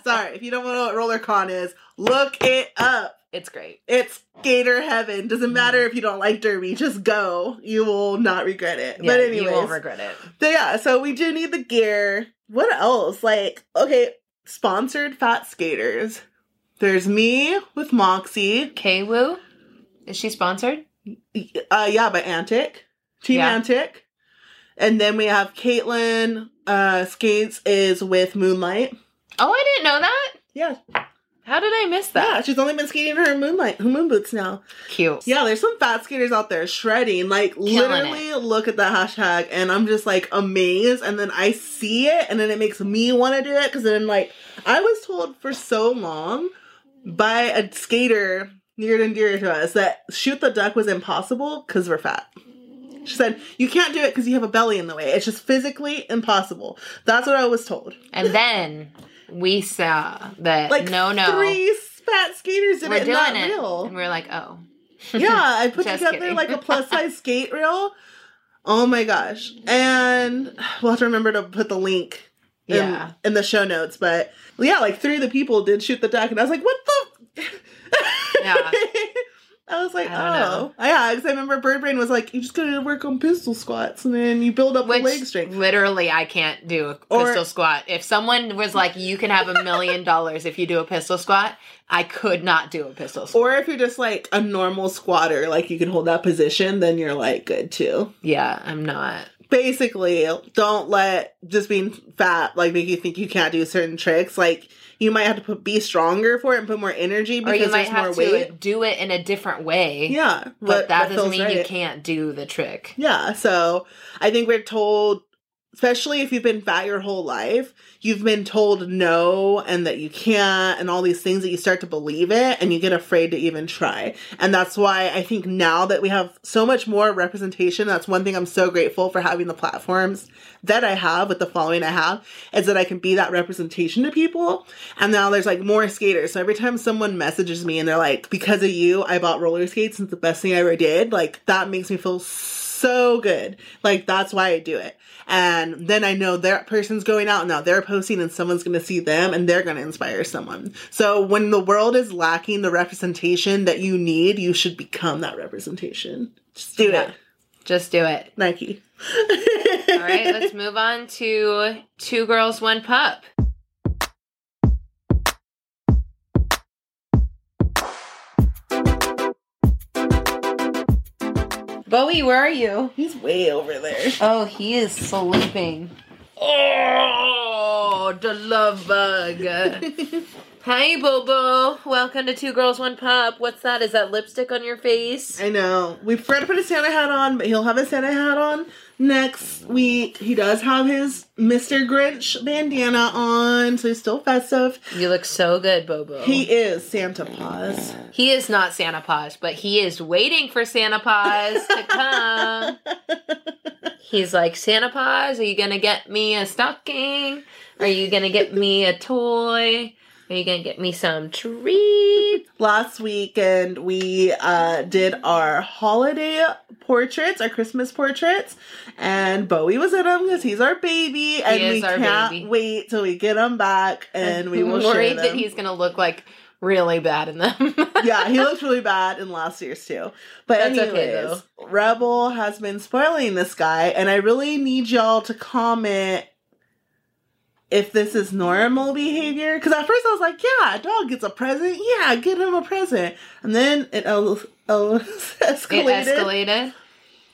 Sorry, if you don't know what RollerCon is, look it up. It's great. It's skater heaven. Doesn't matter if you don't like derby, just go. You will not regret it. Yeah, but anyways, you won't regret it. so yeah, so we do need the gear. What else? Like, okay, sponsored fat skaters. There's me with Moxi. K Woo, is she sponsored? Uh, yeah, by Antik, Team Yeah. Antik, and then we have Caitlin. Uh, skates is with Moonlight. Oh, I didn't know that. Yeah, How did I miss that? yeah. that? She's only been skating her Moonlight, her moon boots now. Cute. Yeah, there's some fat skaters out there shredding. Like literally, look at the hashtag, and I'm just like amazed. And then I see it, and then it makes me want to do it because then like I was told for so long by a skater near and dear to us that shoot the duck was impossible because we're fat. She said you can't do it because you have a belly in the way. It's just physically impossible. That's what I was told. And then we saw that Like no, no, three fat skaters did we're it. doing Not it, real. and we're like, oh, yeah, I put together kidding. like a plus size skate reel. Oh my gosh. And we'll have to remember to put the link in, Yeah. in the show notes. But yeah, like three of the people did shoot the duck, and I was like, what the? Yeah. I was like, I don't know. oh. Yeah, because I remember Bird Brain was like, you just gotta work on pistol squats, and then you build up which the leg strength. literally I can't do a Or- pistol squat. If someone was like, you can have a million dollars if you do a pistol squat, I could not do a pistol squat. Or if you're just like a normal squatter, like you can hold that position, then you're like good too. yeah, I'm not. Basically don't let just being fat like make you think you can't do certain tricks like you might have to put be stronger for it and put more energy Or you might there's more have to weight do it in a different way. yeah but that doesn't feels mean you can't do the trick. yeah so i think we're told especially if you've been fat your whole life you've been told no and that you can't and all these things that you start to believe it and you get afraid to even try. And that's why i think now that we have so much more representation that's one thing i'm so grateful for having the platforms that i have with the following i have is that i can be that representation to people. And now there's like more skaters. So every time someone messages me and they're like because of you i bought roller skates. And it's the best thing i ever did. Like that makes me feel so good like that's why i do it and then I know that person's going out now, they're posting, and someone's going to see them and they're going to inspire someone. So when the world is lacking the representation that you need, you should become that representation. Just do Yeah. it. Just do it. Nike. All right, let's move on to Two Girls, One Pup. Bowie, where are you? He's way over there. Oh, he is sleeping. Oh, the love bug. Hi, Bobo. Welcome to Two Girls, One Pup. What's that? Is that lipstick on your face? I know. We forgot to put his Santa hat on, but he'll have his Santa hat on next week. He does have his Mr. Grinch bandana on, so he's still festive. You look so good, Bobo. He is Santa Paws. He is not Santa Paws, but he is waiting for Santa Paws to come. He's like, Santa Paws, are you gonna get me a stocking? Are you gonna get me a toy? Are you gonna get me some treats? last weekend we uh did our holiday portraits our christmas portraits and bowie was in them because he's our baby and we can't baby. wait till we get him back and we I'm will share worried that he's gonna look like really bad in them. yeah he looked really bad in last year's too but That's anyways okay, rebel has been spoiling this guy and i really need y'all to comment if this is normal behavior because at first i was like yeah a dog gets a present yeah get him a present and then it el- el- escalated It escalated.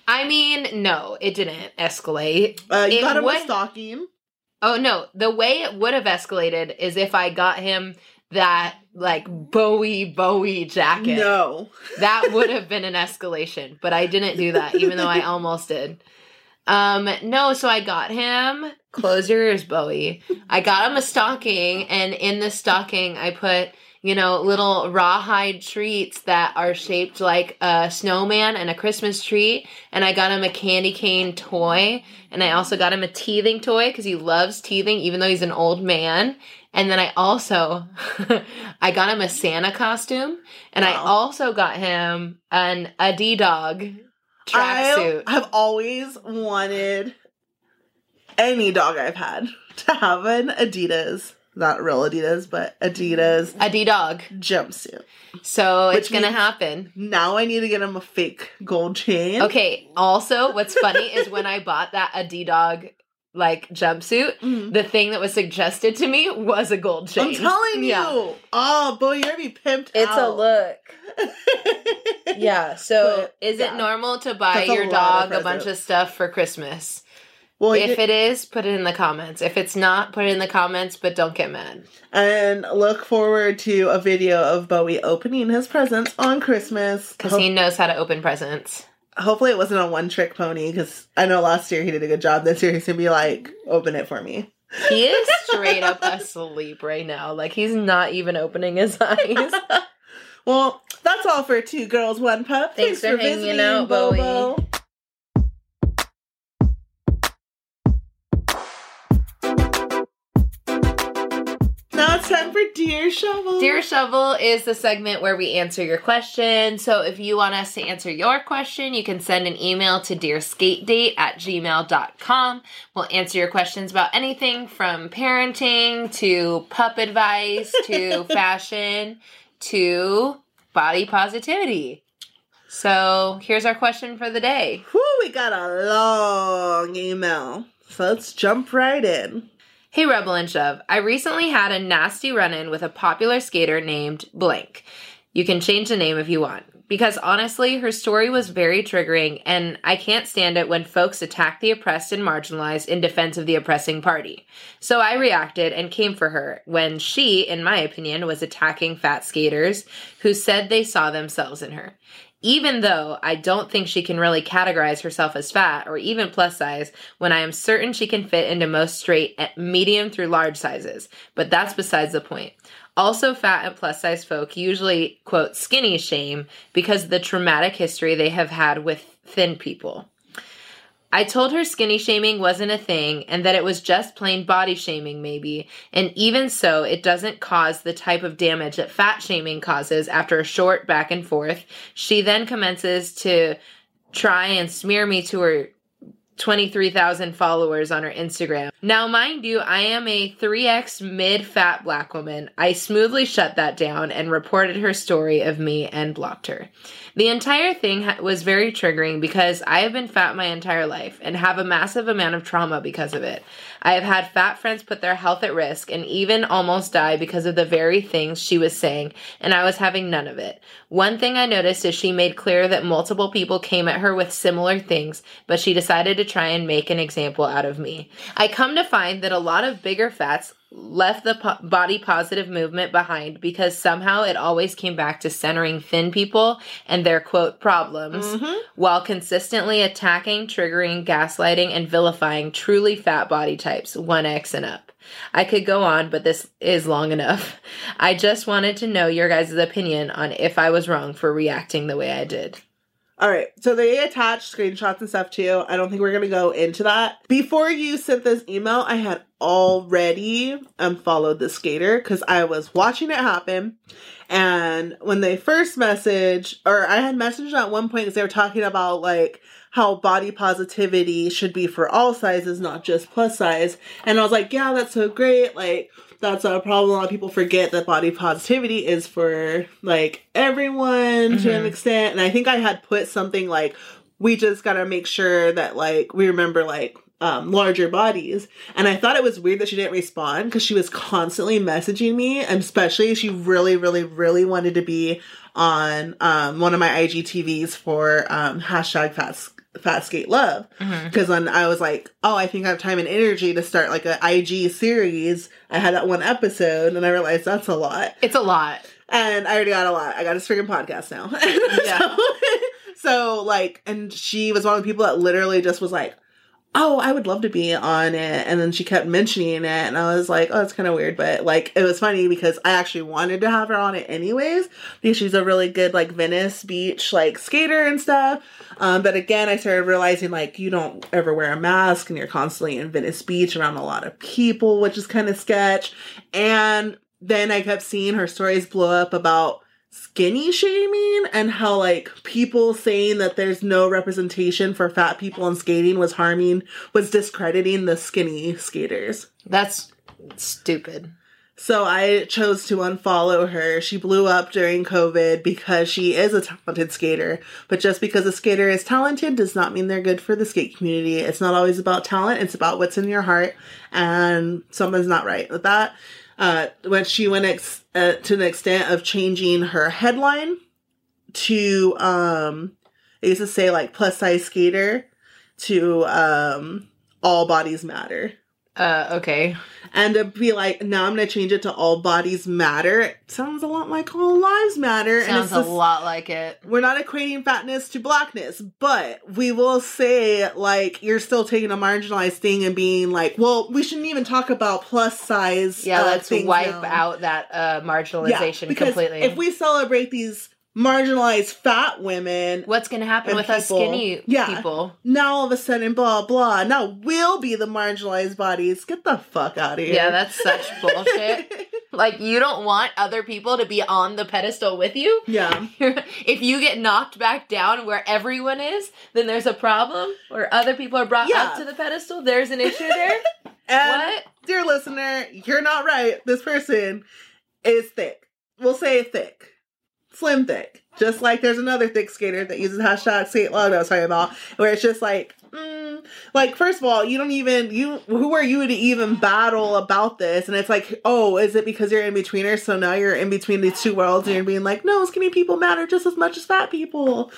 I mean, no, it didn't escalate. Uh, you It got him would- a stocking. Oh no, the way it would have escalated is if I got him that like Bowie Bowie jacket. No. That would have been an escalation, but I didn't do that, even though I almost did. Um, no, so I got him. Close your ears, Bowie. I got him a stocking, and in the stocking, I put you know little rawhide treats that are shaped like a snowman and a Christmas tree. And I got him a candy cane toy, and I also got him a teething toy because he loves teething, even though he's an old man. And then I also I got him a Santa costume and I also got him an Adi dog tracksuit. I have always wanted any dog I've had to have an Adidas, not real Adidas, but Adidas Adi dog. jumpsuit. So it's Which gonna means- happen. Now I need to get him a fake gold chain. Okay. Also, what's funny is when I bought that Adi dog like jumpsuit, Mhm. the thing that was suggested to me was a gold chain. I'm telling you. Oh, boy, you're gonna be pimped It's a look. Yeah. So But, is yeah. it normal to buy That's your lot dog a bunch of stuff for Christmas? well, if you- it is, put it in the comments. If it's not, put it in the comments, but don't get mad. and look forward to a video of Bowie opening his presents on Christmas. Because he knows how to open presents. Hopefully, it wasn't a one trick pony because I know last year he did a good job. This year he's gonna be like, open it for me. He is straight up asleep right now. Like he's not even opening his eyes. Well, that's all for two girls, one pup. Thanks for hanging out, Bowie. Now Dear Shovel. Dear Shovel is the segment where we answer your question. So if you want us to answer your question, you can send an email to dearskatedate at gmail.com. We'll answer your questions about anything from parenting to pup advice to fashion to body positivity. So here's our question for the day. Whew, we got a long email. So let's jump right in. Hey Rebel and Shove, I recently had a nasty run in with a popular skater named Blank. You can change the name if you want. Because honestly, her story was very triggering, and I can't stand it when folks attack the oppressed and marginalized in defense of the oppressing party. So I reacted and came for her when she, in my opinion, was attacking fat skaters who said they saw themselves in her. Even though I don't think she can really categorize herself as fat or even plus size, when I am certain she can fit into most straight, at medium through large sizes. But that's besides the point. Also, fat and plus size folk usually, quote, skinny shame because of the traumatic history they have had with thin people. I told her skinny shaming wasn't a thing and that it was just plain body shaming, maybe. And even so, it doesn't cause the type of damage that fat shaming causes after a short back and forth. She then commences to try and smear me to her 23,000 followers on her Instagram. Now, mind you, I am a 3x mid fat black woman. I smoothly shut that down and reported her story of me and blocked her. The entire thing ha- was very triggering because I have been fat my entire life and have a massive amount of trauma because of it. I have had fat friends put their health at risk and even almost die because of the very things she was saying, and I was having none of it. One thing I noticed is she made clear that multiple people came at her with similar things, but she decided to try and make an example out of me. I come to find that a lot of bigger fats left the po- body positive movement behind because somehow it always came back to centering thin people and their quote problems Mhm. while consistently attacking, triggering, gaslighting, and vilifying truly fat body types, 1X and up. I could go on, but this is long enough. I just wanted to know your guys' opinion on if I was wrong for reacting the way I did. All right, so they attached screenshots and stuff too. I don't think we're gonna go into that. Before you sent this email, I had already um, unfollowed the skater because I was watching it happen. And when they first messaged, or I had messaged at one point because they were talking about like how body positivity should be for all sizes, not just plus size. And I was like, yeah, that's so great. Like, that's a problem. A lot of people forget that body positivity is for like everyone to an Mhm. extent. And I think I had put something like, we just gotta make sure that like we remember like um, larger bodies. And I thought it was weird that she didn't respond because she was constantly messaging me, and especially she really, really, really wanted to be on um, one of my IGTVs for um, hashtag fat, fat skate love. Mm-hmm. Because when I was like, oh, I think I have time and energy to start like an IG series, I had that one episode, and I realized that's a lot. It's a lot. And I already got a lot. I got a freaking podcast now. Yeah. so, so, like, and she was one of the people that literally just was like, oh, I would love to be on it. And then she kept mentioning it. And I was like, oh, it's kind of weird. But like, it was funny because I actually wanted to have her on it anyways because she's a really good, like, Venice Beach, like, skater and stuff. Um, but again, I started realizing, like, you don't ever wear a mask and you're constantly in Venice Beach around a lot of people, which is kind of sketch. And then I kept seeing her stories blow up about skinny shaming and how like people saying that there's no representation for fat people in skating was harming was discrediting the skinny skaters. That's stupid. So I chose to unfollow her. She blew up during COVID because she is a talented skater. But just because a skater is talented does not mean they're good for the skate community. It's not always about talent, it's about what's in your heart. And someone's not right with that uh, when she went ex- uh, to the extent of changing her headline to um, it used to say like plus size skater to um, all bodies matter. Uh, okay. And to be like, now I'm gonna change it to all bodies matter. It sounds a lot like all lives matter. Sounds and it's a just- lot like it. we're not equating fatness to blackness, but we will say like you're still taking a marginalized thing and being like, well, we shouldn't even talk about plus size. Yeah, uh, let's wipe now. out that uh, marginalization because completely. If we celebrate these marginalized fat women, What's going to happen with us people- skinny Yeah. people? now all of a sudden, blah blah. Now we'll be the marginalized bodies. Get the fuck out of here. Yeah, that's such bullshit. Like, you don't want other people to be on the pedestal with you? yeah. if you get knocked back down where everyone is, then there's a problem. Where other people are brought Yeah. up to the pedestal, there's an issue there. And what? dear listener, you're not right. This person is thick. We'll say thick. Slim thick. Just like there's another thick skater that uses hashtag skate log I was talking about, where it's just like, mm, like, first of all, you don't even, you, who are you to even battle about this? And it's like, oh, is it because you're in betweener? So now you're in between these two worlds and you're being like, no, skinny people matter just as much as fat people.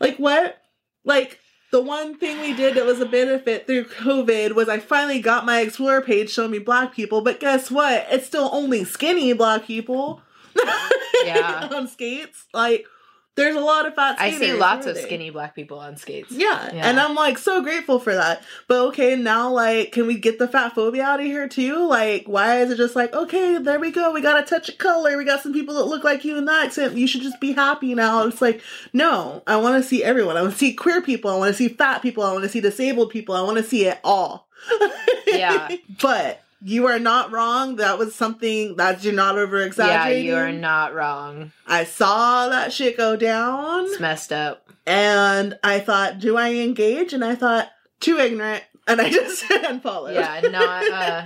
Like, what? Like, the one thing we did that was a benefit through COVID was I finally got my Explorer page showing me black people, but guess what? It's still only skinny black people. Yeah. on skates. Like, there's a lot of fat I see lots of skinny black people on skates. Yeah. Yeah. and I'm like so grateful for that. But okay, now like, can we get the fat phobia out of here too? Like, why is it just like, okay, there we go, we got a touch of color, we got some people that look like you in that accent, you should just be happy now. It's like, no, I want to see everyone. I want to see queer people, I want to see fat people, I want to see disabled people, I want to see it all. Yeah. but you are not wrong. That was something that you're not over exaggerating. Yeah, you are not wrong. I saw that shit go down. It's messed up. And I thought, do I engage? And I thought, too ignorant. And I just unfollowed. Yeah, not uh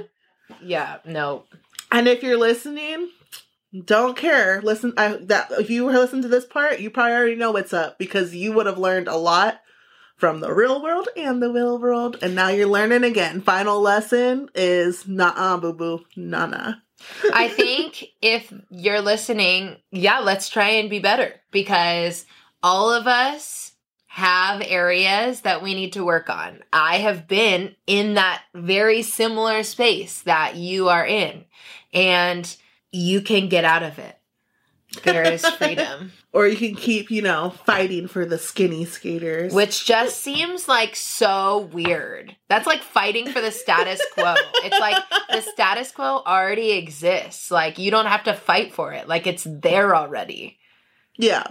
yeah, no. And if you're listening, don't care. Listen, I, that if you were listening to this part, you probably already know what's up because you would have learned a lot from the real world and the real world. And now you're learning again. Final lesson is nah, boo boo, nah, nah. I think if you're listening, yeah, let's try and be better because all of us have areas that we need to work on. I have been in that very similar space that you are in, and you can get out of it. There is freedom, Or you can keep, you know, fighting for the skinny skaters. which just seems like so weird. That's like fighting for the status quo. It's like the status quo already exists. Like you don't have to fight for it. Like it's there already. yeah.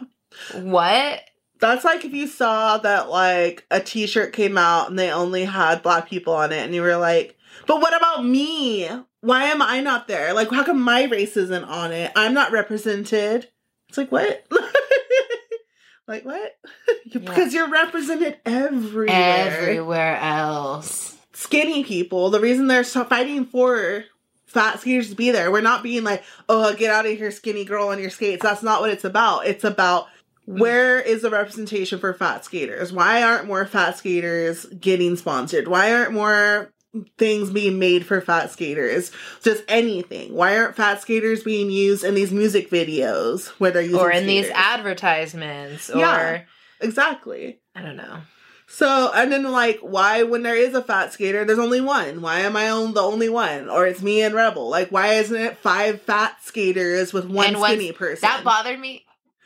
What? That's like if you saw that like a t-shirt came out and they only had black people on it and you were like, "But what about me? Why am I not there? Like how come my race isn't on it? I'm not represented." It's like, "What?" like what? because you're represented everywhere. Everywhere else. Skinny people, the reason they're so fighting for fat skaters to be there. We're not being like, "Oh, get out of here skinny girl on your skates." That's not what it's about. It's about mm. where is the representation for fat skaters? Why aren't more fat skaters getting sponsored? Why aren't more things being made for fat skaters? Just anything. Why aren't fat skaters being used in these music videos where they're using Or in these advertisements. Or Yeah. Exactly. I don't know. So and then like why when there is a fat skater there's only one why am I on the only one or it's me and Rebel like why isn't it five fat skaters with one skinny person That bothered me.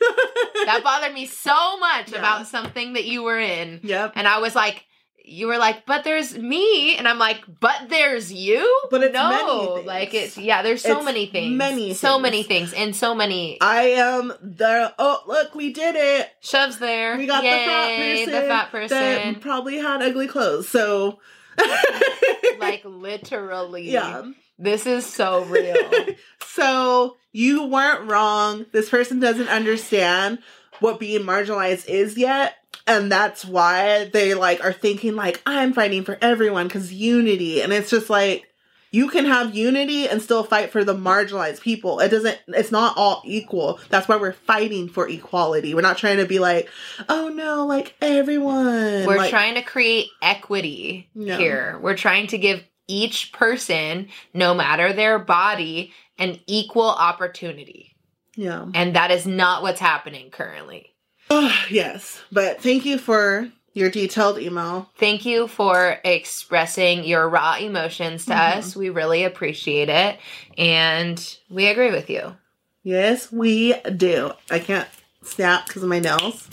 That bothered me so much Yeah. about something that you were in. yep And I was like, you were like, but there's me, and I'm like, but there's you. But it's no, like it's yeah. There's so It's many things, many so things. many things, and so many I am the. Oh, look, we did it. shoves there. We got the fat Yay, person. the fat person. that probably had ugly clothes. So, like literally, yeah. This is so real. so you weren't wrong. This person doesn't understand what being marginalized is yet. And that's why they like are thinking like I'm fighting for everyone because unity. And it's just like you can have unity and still fight for the marginalized people. It doesn't it's not all equal. That's why we're fighting for equality. We're not trying to be like, oh no, like everyone. We're Like, trying to create equity No. here. We're trying to give each person, no matter their body, an equal opportunity. Yeah. And that is not what's happening currently. Oh, yes. But thank you for your detailed email. Thank you for expressing your raw emotions to Mhm. us. We really appreciate it. And we agree with you. Yes, we do. I can't snap because of my nails.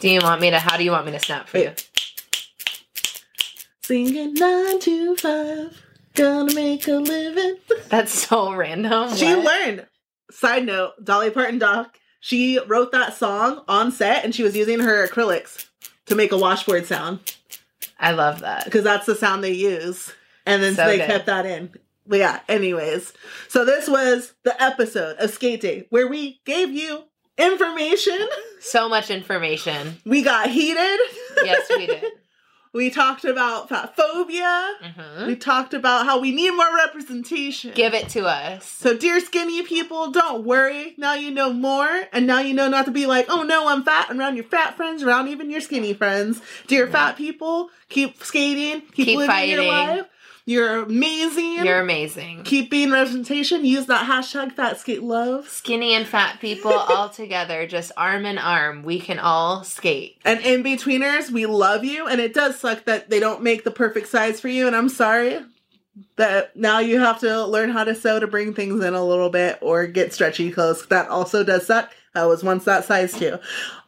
Do you want me to, how do you want me to snap for you? Singing nine to five, gonna make a living. That's so random. She What? learned. Side note: Dolly Parton doc. She wrote that song on set, and she was using her acrylics to make a washboard sound I love that. because that's the sound they use. And then So they good. kept that in. But yeah, anyways. So this was the episode of Skate Date where we gave you information. So much information. We got heated. Yes, we did. we talked about fat phobia. hmm We talked about how we need more representation. Give it to us. so, dear skinny people, don't worry. Now you know more, and now you know not to be like, oh no, I'm fat, and around your fat friends, around even your skinny friends. Dear fat people, keep skating, keep, Keep living your fighting. life. You're amazing. You're amazing. keep being representation. Use that hashtag fat skate love. Skinny and fat people all together, just arm in arm. We can all skate. And in betweeners, we love you. And it does suck that they don't make the perfect size for you. And I'm sorry that now you have to learn how to sew to bring things in a little bit or get stretchy clothes. That also does suck. I was once that size too.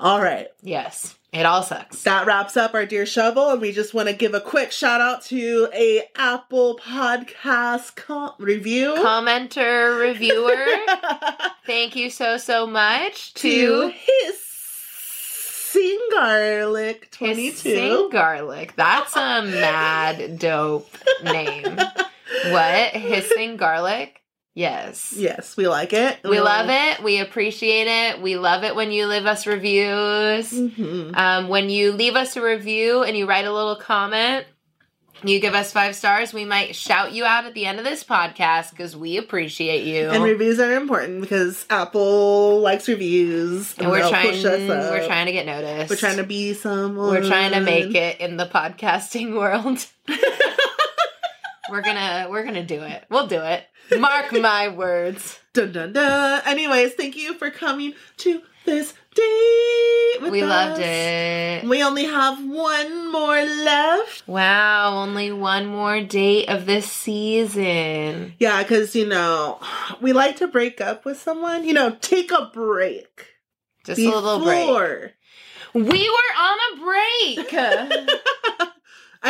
All right. Yes, it all sucks. That wraps up our Dear Shovel. And we just want to give a quick shout out to a Apple podcast com- review. Commenter, reviewer, thank you so, so much to to his sing garlic 22. Hissing Garlic. That's a mad dope name. What? Hissing Garlic? Yes. Yes, we like it. We love it. We appreciate it. We love it when you leave us reviews. hmm Um, when you leave us a review and you write a little comment, you give us five stars, we might shout you out at the end of this podcast because we appreciate you. And reviews are important because Apple likes reviews, And we're trying, push us up. we're trying to get noticed. We're trying to be someone. We're trying to make it in the podcasting world. we're gonna, we're gonna do it. We'll do it. Mark my words. Dun dun dun. Anyways, thank you for coming to this date. With We loved it. We only have one more left. Wow, only one more date of this season. Yeah, because you know we like to break up with someone. You know, take a break. Just a little break. We were on a break.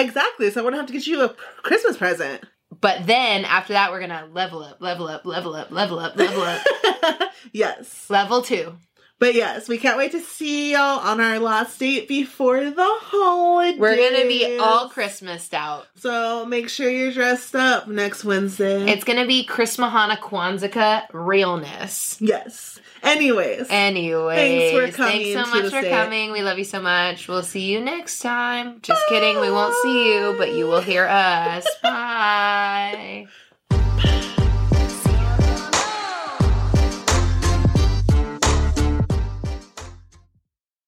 exactly. So I to have to get you a Christmas present. but then after that, we're gonna level up, level up, level up, level up, level up. yes. level two. But yes, we can't wait to see y'all on our last date before the holidays. We're gonna be all Christmased out. So make sure you're dressed up next Wednesday. It's gonna be Chris Mahana Kwanzaa realness. yes. Anyways, Anyways, Thanks for coming Thanks so to much for coming. We love you so much. We'll see you next time. Just kidding. We won't see you, but you will hear us. Bye.